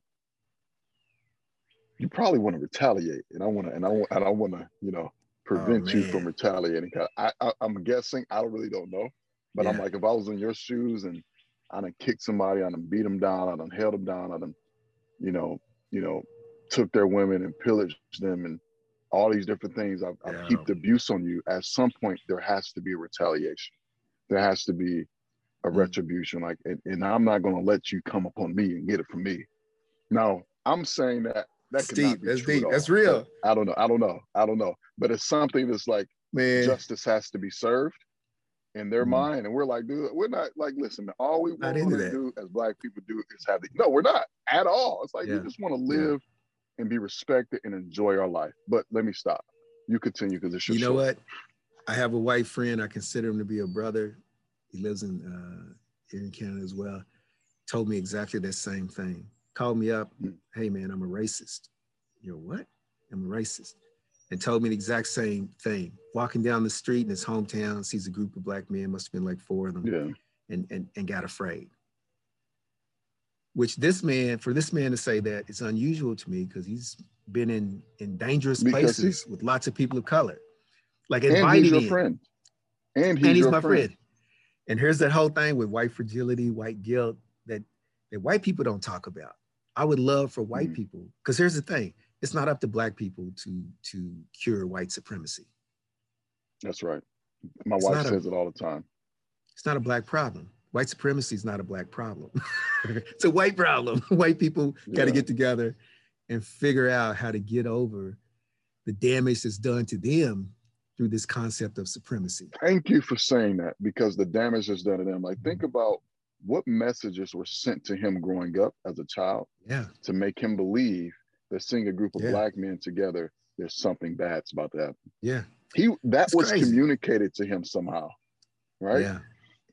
you probably want to retaliate, and I want to, and I want, and I want to, you know, prevent oh, you from retaliating. I, I, am guessing. I really don't know, but yeah. I'm like, if I was in your shoes and I done kicked somebody, I done beat them down, I done held them down, I done, you know, you know, took their women and pillaged them and all these different things. I've, I've heaped abuse on you. At some point, there has to be a retaliation. There has to be a mm-hmm. retribution. Like, and, and I'm not going to let you come upon me and get it from me. Now, I'm saying that that deep. That's deep. That's real. I don't know. I don't know. I don't know. But it's something that's like man, justice has to be served in their mm mind, and we're like, dude, we're not like, listen, all we want to do as black people do is have the no, we're not at all. It's like yeah. we just want to live yeah. And be respected and enjoy our life. But let me stop. You continue because it's You know what? I have a white friend. I consider him to be a brother. He lives in uh, here in Canada as well. Told me exactly that same thing called me up, hey man, I'm a racist. You're what? I'm a racist. And told me the exact same thing. Walking down the street in his hometown, sees a group of black men, must have been like four of them, yeah. and, and, and got afraid. Which this man, for this man to say that, it's unusual to me because he's been in, in dangerous because places with lots of people of color. Like inviting and he's your in. friend. And he's, and he's my friend. friend. And here's that whole thing with white fragility, white guilt that, that white people don't talk about. I would love for white mm-hmm. people, because here's the thing, it's not up to black people to to cure white supremacy. That's right. My it's wife says a, it all the time. It's not a black problem. White supremacy is not a black problem. <laughs> it's a white problem. <laughs> white people got to yeah. get together and figure out how to get over the damage that's done to them through this concept of supremacy. Thank you for saying that because the damage that's done to them. Like, think mm-hmm. about what messages were sent to him growing up as a child yeah. to make him believe that seeing a group of yeah. black men together, there's something bad's about to happen. Yeah. he that it's was crazy. communicated to him somehow, right? Yeah.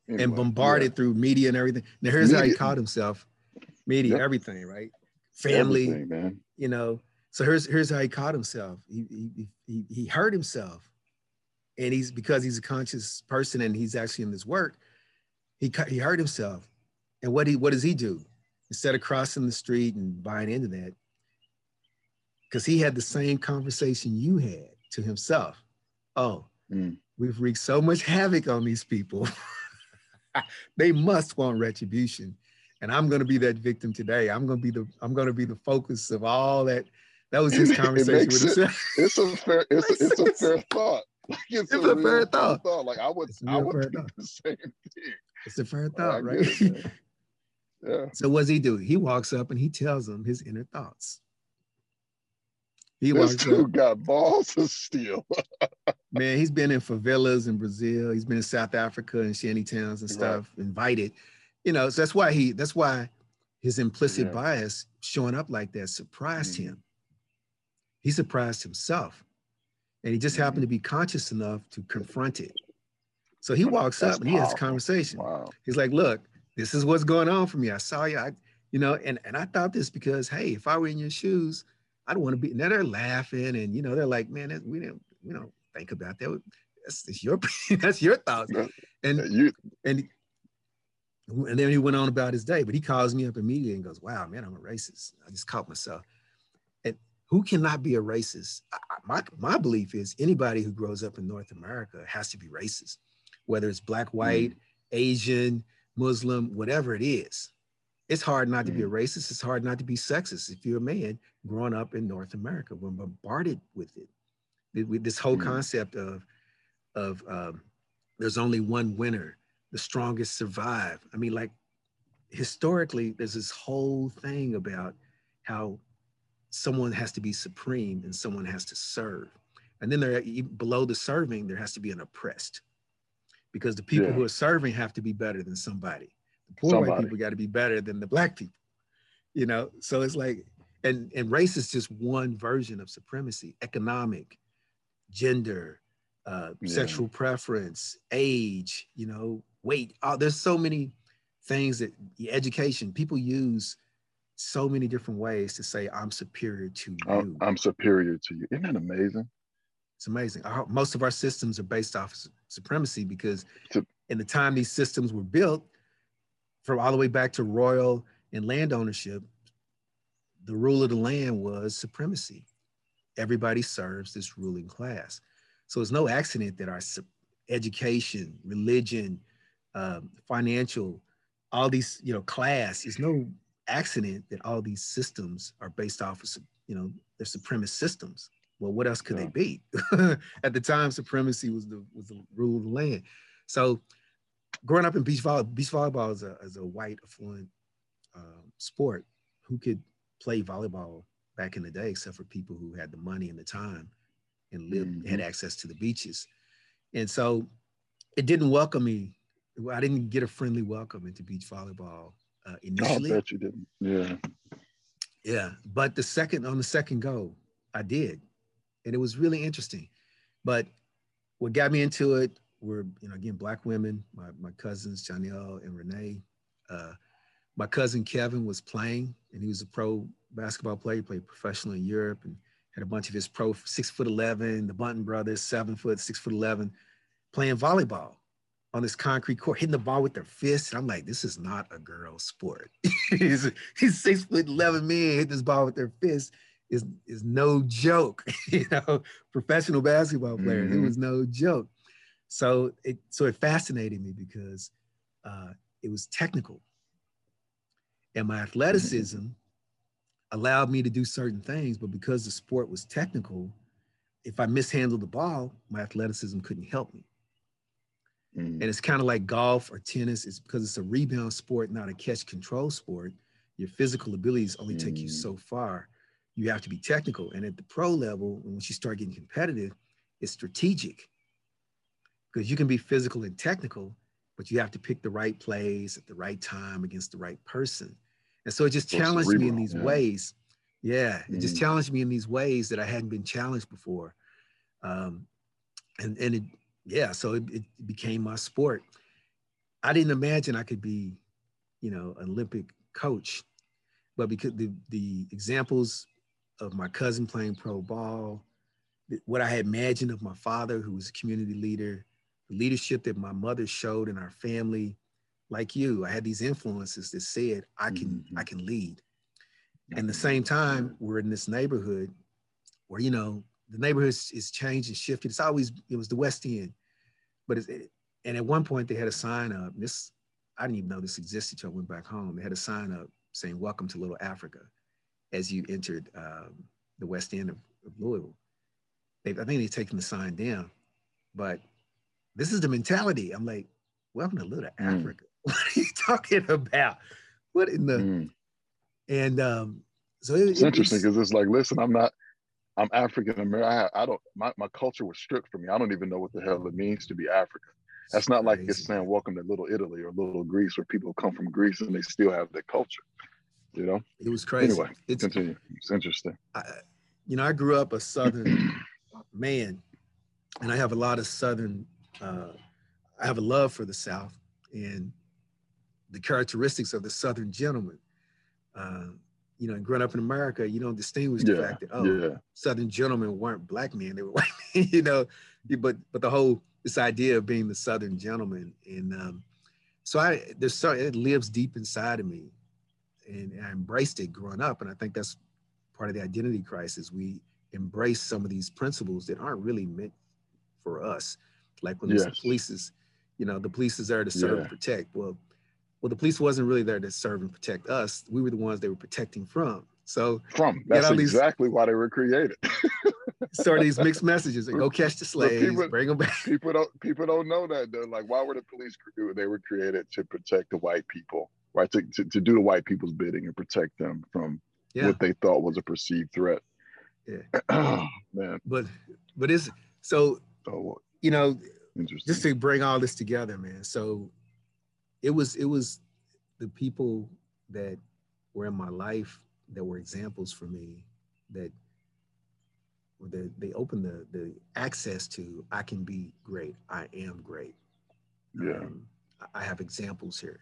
Anyway, and bombarded yeah. through media and everything. Now here's media. how he caught himself. Media, yep. everything, right? Family, man. You know. So here's here's how he caught himself. He he he, he hurt himself, and he's because he's a conscious person and he's actually in this work. He he hurt himself, and what he what does he do? Instead of crossing the street and buying into that, because he had the same conversation you had to himself. Oh, mm. we've wreaked so much havoc on these people. <laughs> <laughs> they must want retribution. And I'm going to be that victim today. I'm going to be the I'm going to be the focus of all that. That was his <laughs> conversation with himself. <laughs> It's a fair it's, a, it's a fair thought. Like it's, it's a, a fair thought. thought. Like I would I would do the same thing. It's a fair thought, right? It, yeah. So what's he do? He walks up and he tells them his inner thoughts. He this dude got balls of steel. <laughs> Man, he's been in favelas in Brazil. He's been in South Africa and shanty towns and stuff, right. invited. You know, so that's why he that's why his implicit yeah. bias showing up like that surprised mm-hmm. him. He surprised himself. And he just mm-hmm. happened to be conscious enough to confront it. So he walks that's up and he has a conversation. Wow. He's like, look, this is what's going on for me. I saw you. I, you know, and, and I thought this because, hey, if I were in your shoes, I don't want to be. Now they're laughing, and you know, they're like, man, we didn't, we don't think about that. That's, that's your, <laughs> that's your thoughts. And you, and and then he went on about his day. But he calls me up immediately and goes, "Wow, man, I'm a racist. I just caught myself." And who cannot be a racist? I, my my belief is anybody who grows up in North America has to be racist, whether it's black, white, mm. Asian, Muslim, whatever it is. It's hard not to be a mm. racist. It's hard not to be sexist if you're a man growing up in North America. We're bombarded with it. With this whole mm. concept of, of um, there's only one winner, the strongest survive. I mean, like historically, there's this whole thing about how someone has to be supreme and someone has to serve. And then there, below the serving, there has to be an oppressed because the people yeah. who are serving have to be better than somebody. The poor somebody. white people got to be better than the black people. You know, so it's like, and and race is just one version of supremacy. Economic, gender, uh, yeah. sexual preference, age. You know, weight. Oh, there's so many things that education people use so many different ways to say I'm superior to you. I'm superior to you. Isn't that amazing? It's amazing. Our, most of our systems are based off of supremacy because in the time these systems were built, from all the way back to royal and land ownership, the rule of the land was supremacy. Everybody serves this ruling class. So it's no accident that our education, religion, um, financial, all these, you know, class, it's no accident that all these systems are based off of, you know, they're supremacist systems. Well, what else could yeah. they be? <laughs> At the time, supremacy was the was the rule of the land. So, growing up in beach volleyball, beach volleyball is a, is a white affluent uh, sport. Who could play volleyball back in the day, except for people who had the money and the time and lived mm-hmm. had access to the beaches. And so, it didn't welcome me. I didn't get a friendly welcome into beach volleyball uh, initially. I bet you didn't. Yeah. Yeah, but the second on the second go, I did and it was really interesting. But what got me into it were, you know, again, black women, my, my cousins, Janelle and Renee. Uh, my cousin Kevin was playing, and he was a pro basketball player. He played professional in Europe and had a bunch of his pro six foot 11, the Bunton brothers, seven foot, six foot 11, playing volleyball on this concrete court, hitting the ball with their fists. And I'm like, this is not a girl sport. <laughs> he's, he's six foot 11 men hit this ball with their fists is is no joke. <laughs> you know, professional basketball players. Mm-hmm. It was no joke. So it so it fascinated me because uh, it was technical, and my athleticism mm-hmm. allowed me to do certain things. But because the sport was technical, if I mishandled the ball, my athleticism couldn't help me. Mm-hmm. And it's kind of like golf or tennis. It's because it's a rebound sport, not a catch control sport. Your physical abilities only take you mm. so far you have to be technical. And at the pro level, once you start getting competitive, it's strategic because you can be physical and technical, but you have to pick the right plays at the right time against the right person. And so it just challenged me in these yeah. ways. Yeah, it mm. just challenged me in these ways that I hadn't been challenged before. Um, and and it yeah, so it, it became my sport. I didn't imagine I could be, you know, an Olympic coach, but because the the examples of my cousin playing pro ball, what I had imagined of my father, who was a community leader, the leadership that my mother showed in our family, like you, I had these influences that said I can mm-hmm. I can lead. And the same time, we're in this neighborhood where you know the neighborhood is changed and shifted. It's always it was the West End, but it's, and at one point they had a sign up. This I didn't even know this existed until I went back home. They had a sign up saying "Welcome to Little Africa," as you entered um, the West End of, of Louisville. They, I think they've taken the sign down, but this is the mentality. I'm like, welcome to Little mm. Africa. <laughs> What are you talking about? What in the mm. and um so it, it's it interesting because it's like, listen, I'm not I'm African American. I, I, don't my, my culture was stripped for me. I don't even know what the hell it means to be African. That's not like it's saying welcome to little Italy or little Greece where people come from Greece and they still have their culture. You know? It was crazy. Anyway, it's, continue. It's interesting. I, you know, I grew up a Southern <clears throat> man, and I have a lot of Southern uh, I have a love for the South and the characteristics of the Southern gentleman. Uh, you know, growing up in America, you don't distinguish the yeah, fact that oh, yeah. Southern gentlemen weren't black men; they were <laughs> white men. You know, but but the whole this idea of being the Southern gentleman, and um, so I there's so it lives deep inside of me, and, and I embraced it growing up, and I think that's part of the identity crisis. We embrace some of these principles that aren't really meant for us like when yes. the police is, you know, the police is there to serve yeah. and protect. Well, well, the police wasn't really there to serve and protect us. We were the ones they were protecting from. So from that's exactly why they were created. <laughs> sort of these mixed messages. Like, go catch the slaves, people, bring them back. People don't people don't know that though. Like, why were the police? They were created to protect the white people, right? To, to, to do the white people's bidding and protect them from yeah. what they thought was a perceived threat. Yeah, oh, <clears throat> man. But but is so. Oh, you know, just to bring all this together, man. So it was it was the people that were in my life that were examples for me that they opened the the access to I can be great. I am great. Yeah. Um, I have examples here.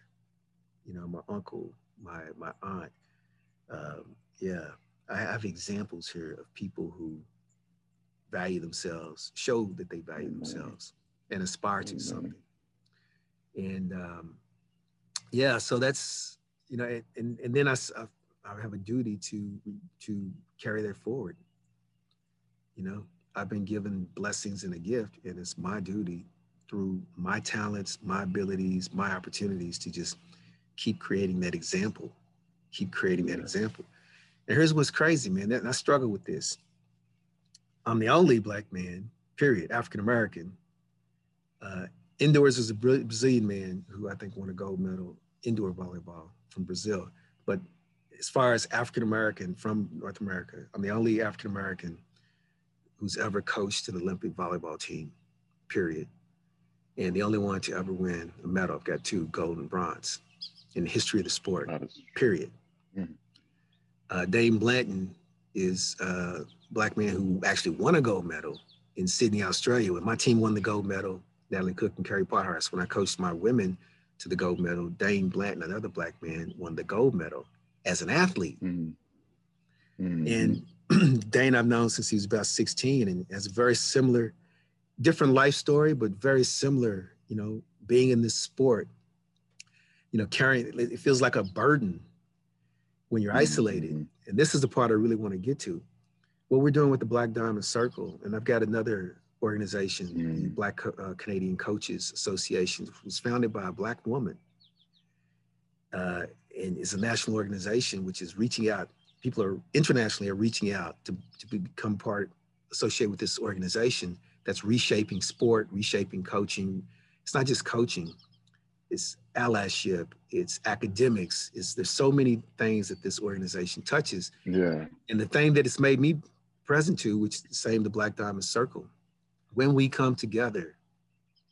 You know, my uncle, my my aunt. Um, yeah, I have examples here of people who value themselves, show that they value themselves, and aspire to something. And um, yeah, so that's you know, and and then I, I have a duty to to carry that forward. You know, I've been given blessings and a gift, and it's my duty through my talents, my abilities, my opportunities to just keep creating that example, keep creating that example. And here's what's crazy, man. That, I struggle with this. I'm the only black man, period, African American. Uh, indoors is a Brazilian man who I think won a gold medal indoor volleyball from Brazil. But as far as African American from North America, I'm the only African American who's ever coached an Olympic volleyball team, period. And the only one to ever win a medal. I've got two gold and bronze in the history of the sport, period. Mm-hmm. Uh, Dain Blanton is uh, black man who actually won a gold medal in Sydney, Australia. When my team won the gold medal, Natalie Cook and Kerri Pottharst, when I coached my women to the gold medal, Dain Blanton, another black man, won the gold medal as an athlete. Mm-hmm. Mm-hmm. And <clears throat> Dain I've known since he was about 16 and has a very similar, different life story, but very similar, you know, being in this sport, you know, carrying, it feels like a burden when you're mm-hmm. isolated. And this is the part I really want to get to what we're doing with the Black Diamond Circle, and I've got another organization, mm. the Black uh, Canadian Coaches Association, was founded by a Black woman. Uh, and it's a national organization which is reaching out. People are internationally are reaching out to, to become part, associated with this organization that's reshaping sport, reshaping coaching. It's not just coaching, it's allyship, it's academics. It's there's so many things that this organization touches. Yeah. And the thing that it's made me present to, which is the same the Black Diamond Circle. When we come together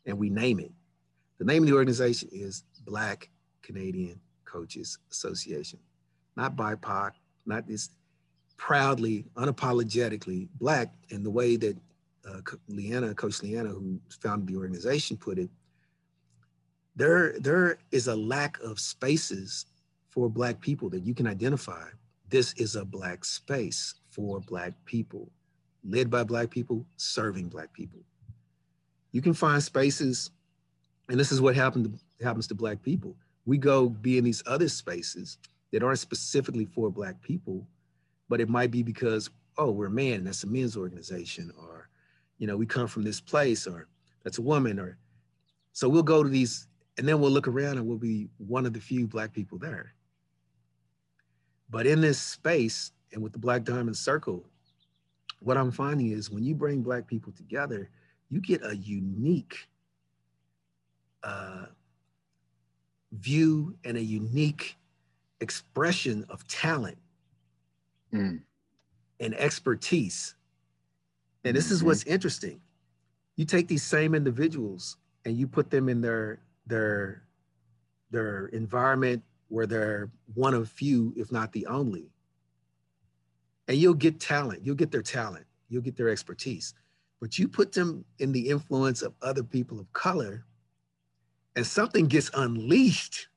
and we name it, the name of the organization is Black Canadian Coaches Association, not BIPOC, not this proudly, unapologetically Black And the way that uh, Leanna, Coach Leanna, who founded the organization, put it, there, there is a lack of spaces for Black people that you can identify. This is a Black space for Black people, led by Black people, serving Black people. You can find spaces, and this is what happened to, happens to Black people. We go be in these other spaces that aren't specifically for Black people, but it might be because, oh, we're a man, and that's a men's organization, or, you know, we come from this place, or that's a woman, or so we'll go to these, and then we'll look around and we'll be one of the few Black people there. But in this space and with the Black Diamond Circle, what I'm finding is when you bring Black people together, you get a unique uh, view and a unique expression of talent mm. and expertise. And this is mm-hmm. what's interesting. You take these same individuals and you put them in their their their environment where they're one of few, if not the only. And you'll get talent, you'll get their talent, you'll get their expertise. But you put them in the influence of other people of color, and something gets unleashed.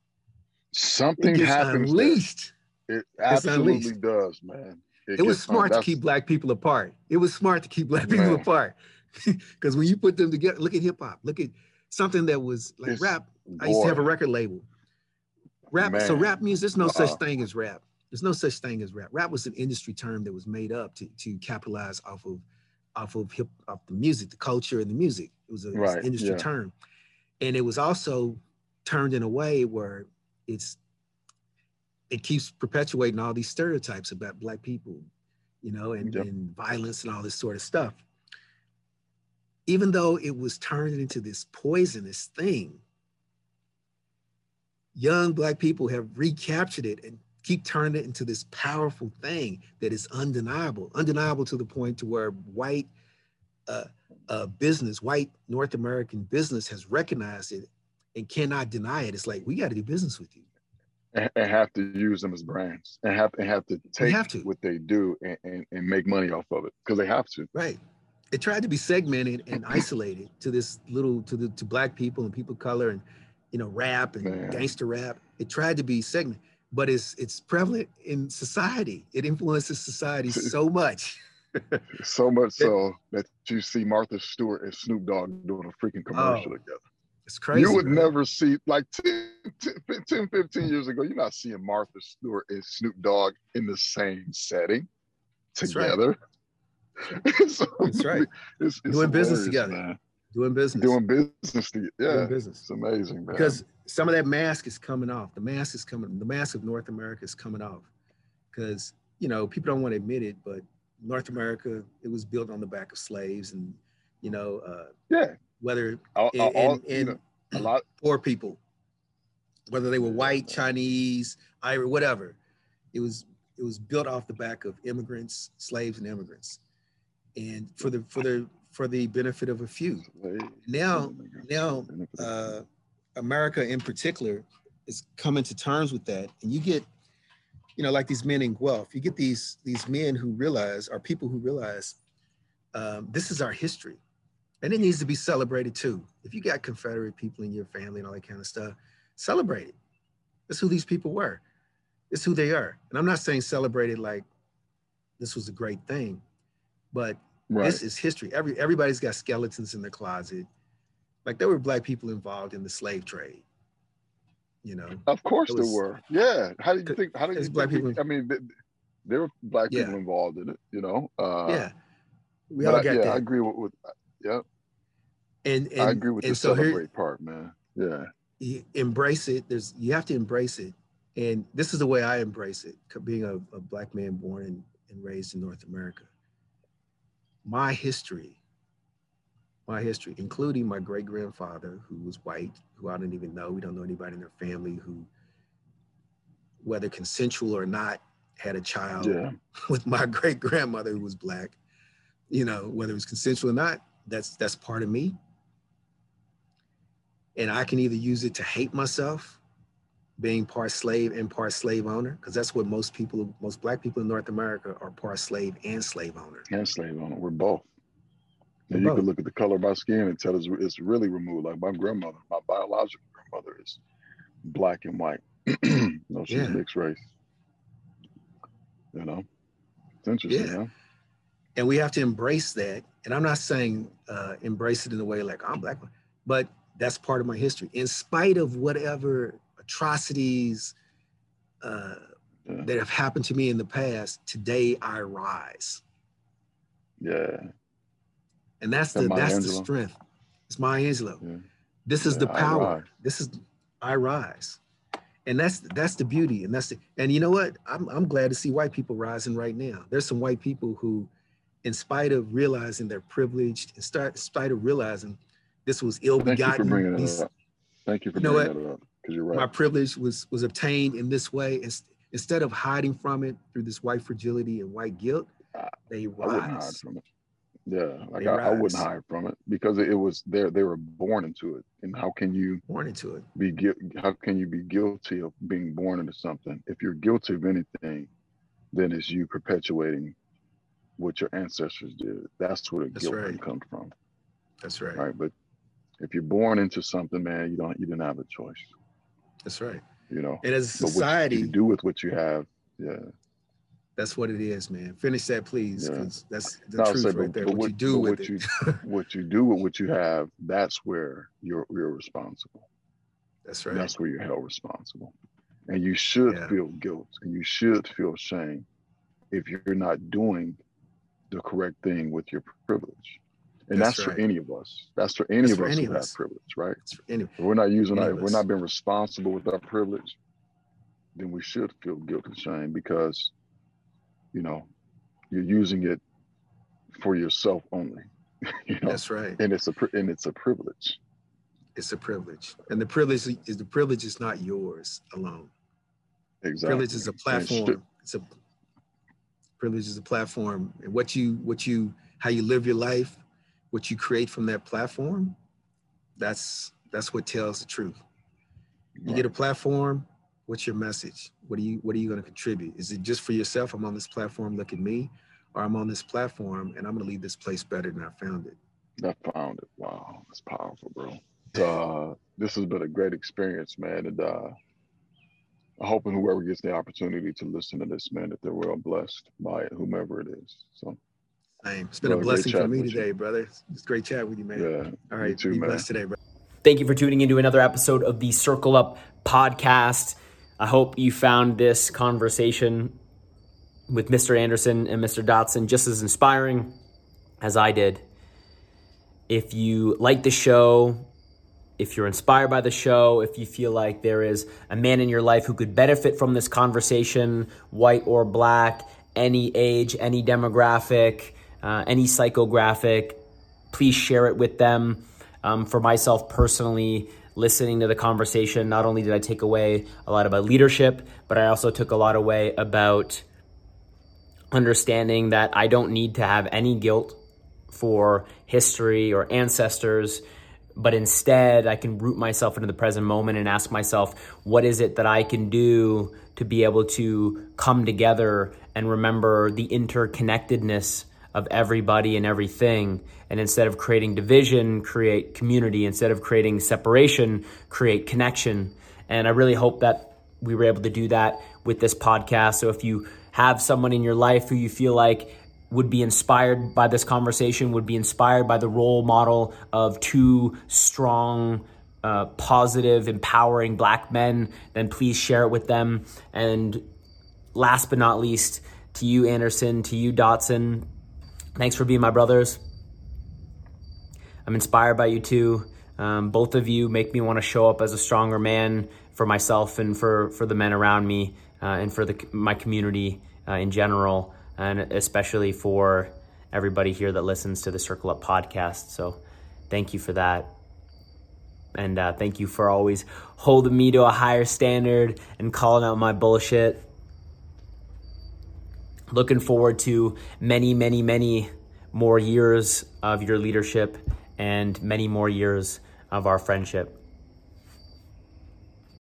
Something gets happens. Unleashed. It absolutely does, man. It, it was smart to keep black people apart. It was smart to keep black people man. apart. <laughs> Because when you put them together, look at hip hop. Look at something that was like it's, rap. Boy. I used to have a record label. Rap. Man. So rap music. There's no uh, such thing as rap. There's no such thing as rap. Rap was an industry term that was made up to to capitalize off of off of hip off the music, the culture, and the music. It was, a, right. was an industry yeah. term, and it was also turned in a way where it's it keeps perpetuating all these stereotypes about black people, you know, and, yep. and violence and all this sort of stuff. Even though it was turned into this poisonous thing, young black people have recaptured it and keep turning it into this powerful thing that is undeniable, undeniable to the point to where white uh, uh, business, white North American business has recognized it and cannot deny it. It's like, we got to do business with you and, and, have to use them as brands and have and have to take have to. what they do and, and, and make money off of it because they have to. Right. It tried to be segmented and isolated to this little to the to black people and people of color and you know rap and Man. gangster rap. It tried to be segmented, but it's it's prevalent in society. It influences society <laughs> so much. <laughs> so much so that you see Martha Stewart and Snoop Dogg doing a freaking oh, commercial oh, together. It's crazy. You would never see like 10, 10, 15 years ago, you're not seeing Martha Stewart and Snoop Dogg in the same setting together. That's right. <laughs> so, That's right. It's, it's Doing business together. Man. Doing business. Doing business together. Yeah. Doing business. It's amazing, man. Because some of that mask is coming off. The mask is coming, the mask of North America is coming off. Because, you know, people don't want to admit it, but North America, it was built on the back of slaves and, you know, uh, yeah whether all, in, all, in, in you know, a lot poor people, whether they were white, Chinese, Irish, whatever. It was it was built off the back of immigrants, slaves, and immigrants, and for the for the for the benefit of a few. Now, now, uh, America in particular is coming to terms with that, and you get, you know, like these men in Guelph, you get these these men who realize, are people who realize, um, this is our history and it needs to be celebrated too. If you got Confederate people in your family and all that kind of stuff, celebrate it. That's who these people were. It's who they are. And I'm not saying celebrate it like this was a great thing, but right. this is history. Every everybody's got skeletons in their closet. Like there were black people involved in the slave trade. You know. Of course was, there were. Yeah. How do you think? How do you black think, people? I mean, there were black people involved in it. You know. Uh, yeah. We all got yeah, that. I agree with, with Yep. And, and I agree with the so celebrate here, part, man. Yeah. embrace it. There's you have to embrace it. And this is the way I embrace it, being a, a black man born and, and raised in North America. My history, my history, including my great grandfather, who was white, who I didn't even know. We don't know anybody in their family who, whether consensual or not, had a child yeah. <laughs> with my great grandmother who was black. You know, whether it was consensual or not, that's that's part of me and i can either use it to hate myself being part slave and part slave owner because that's what most people most black people in north america are part slave and slave owner and slave owner we're both And you can look at the color of my skin and tell it's, it's really removed. Like my grandmother, my biological grandmother is black and white. <clears throat> no, she's yeah. mixed race. You know, it's interesting, yeah. Huh? And we have to embrace that. And I'm not saying uh, embrace it in a way like I'm black, but that's part of my history. In spite of whatever atrocities uh, yeah. that have happened to me in the past, today I rise. Yeah. And that's the that's the strength. It's Maya Angelou. Yeah. This is yeah, the power. This is I rise. And that's that's the beauty. And that's the and you know what? I'm I'm glad to see white people rising right now. There's some white people who, in spite of realizing they're privileged, in, start, in spite of realizing this was ill begotten. Thank you for bringing that up. Thank you for you know bringing that up. Because you're right. My privilege was was obtained in this way. Instead of hiding from it through this white fragility and white guilt, they rise. Yeah, like I, I, wouldn't hide from it because it was there. They were born into it, and how can you born into it? Be how can you be guilty of being born into something? If you're guilty of anything, then it's you perpetuating what your ancestors did. That's where the That's guilt right. comes from. That's right. Right, but if you're born into something, man, you don't you didn't have a choice. That's right. You know, and as a society, you do with what you have, yeah. That's what it is, man. Finish that, please, because yeah. that's the no, truth say, right there. What, what, you do with what it. you <laughs> what you do with what you have, that's where you're you're responsible. That's right. That's where you're held responsible, and you should yeah. feel guilt and you should feel shame if you're not doing the correct thing with your privilege. And that's, that's right. for any of us. That's for any that's of for us any who have privilege, right? Any, if we're not using our, we're not being responsible with our privilege, then we should feel guilt and shame because you know, you're using it for yourself only. <laughs> you know? That's right. And it's a and it's a privilege. It's a privilege, and the privilege is the privilege is not yours alone. Exactly. Privilege is a platform. It's a privilege is a platform, and what you what you how you live your life, what you create from that platform, that's that's what tells the truth. You right. get a platform, what's your message? What are you what are you going to contribute? Is it just for yourself? I'm on this platform, look at me, or I'm on this platform and I'm going to leave this place better than I found it. I found it. Wow, that's powerful, bro. Uh, this has been a great experience, man, and uh, I'm hoping whoever gets the opportunity to listen to this, man, that they're well blessed by it, whomever it is. So. Same. It's been brother, a blessing for me today, you. brother. It's great chat with you, man. Yeah. All right. Too, be man. blessed today, bro. Thank you for tuning into another episode of the Circle Up podcast. I hope you found this conversation with Mr. Anderson and Mr. Dotson just as inspiring as I did. If you like the show, if you're inspired by the show, if you feel like there is a man in your life who could benefit from this conversation, white or black, any age, any demographic, uh, any psychographic, please share it with them. Um, for myself personally, listening to the conversation, not only did I take away a lot about leadership, but I also took a lot away about understanding that I don't need to have any guilt for history or ancestors, but instead I can root myself into the present moment and ask myself, what is it that I can do to be able to come together and remember the interconnectedness of everybody and everything. And instead of creating division, create community. Instead of creating separation, create connection. And I really hope that we were able to do that with this podcast. So if you have someone in your life who you feel like would be inspired by this conversation, would be inspired by the role model of two strong, uh, positive, empowering black men, then please share it with them. And last but not least, to you, Anderson, to you, Dotson, Thanks for being my brothers. I'm inspired by you too. Um, both of you make me want to show up as a stronger man for myself and for, for the men around me uh, and for the, my community uh, in general, and especially for everybody here that listens to the Circle Up podcast. So thank you for that. And uh, thank you for always holding me to a higher standard and calling out my bullshit looking forward to many, many, many more years of your leadership and many more years of our friendship.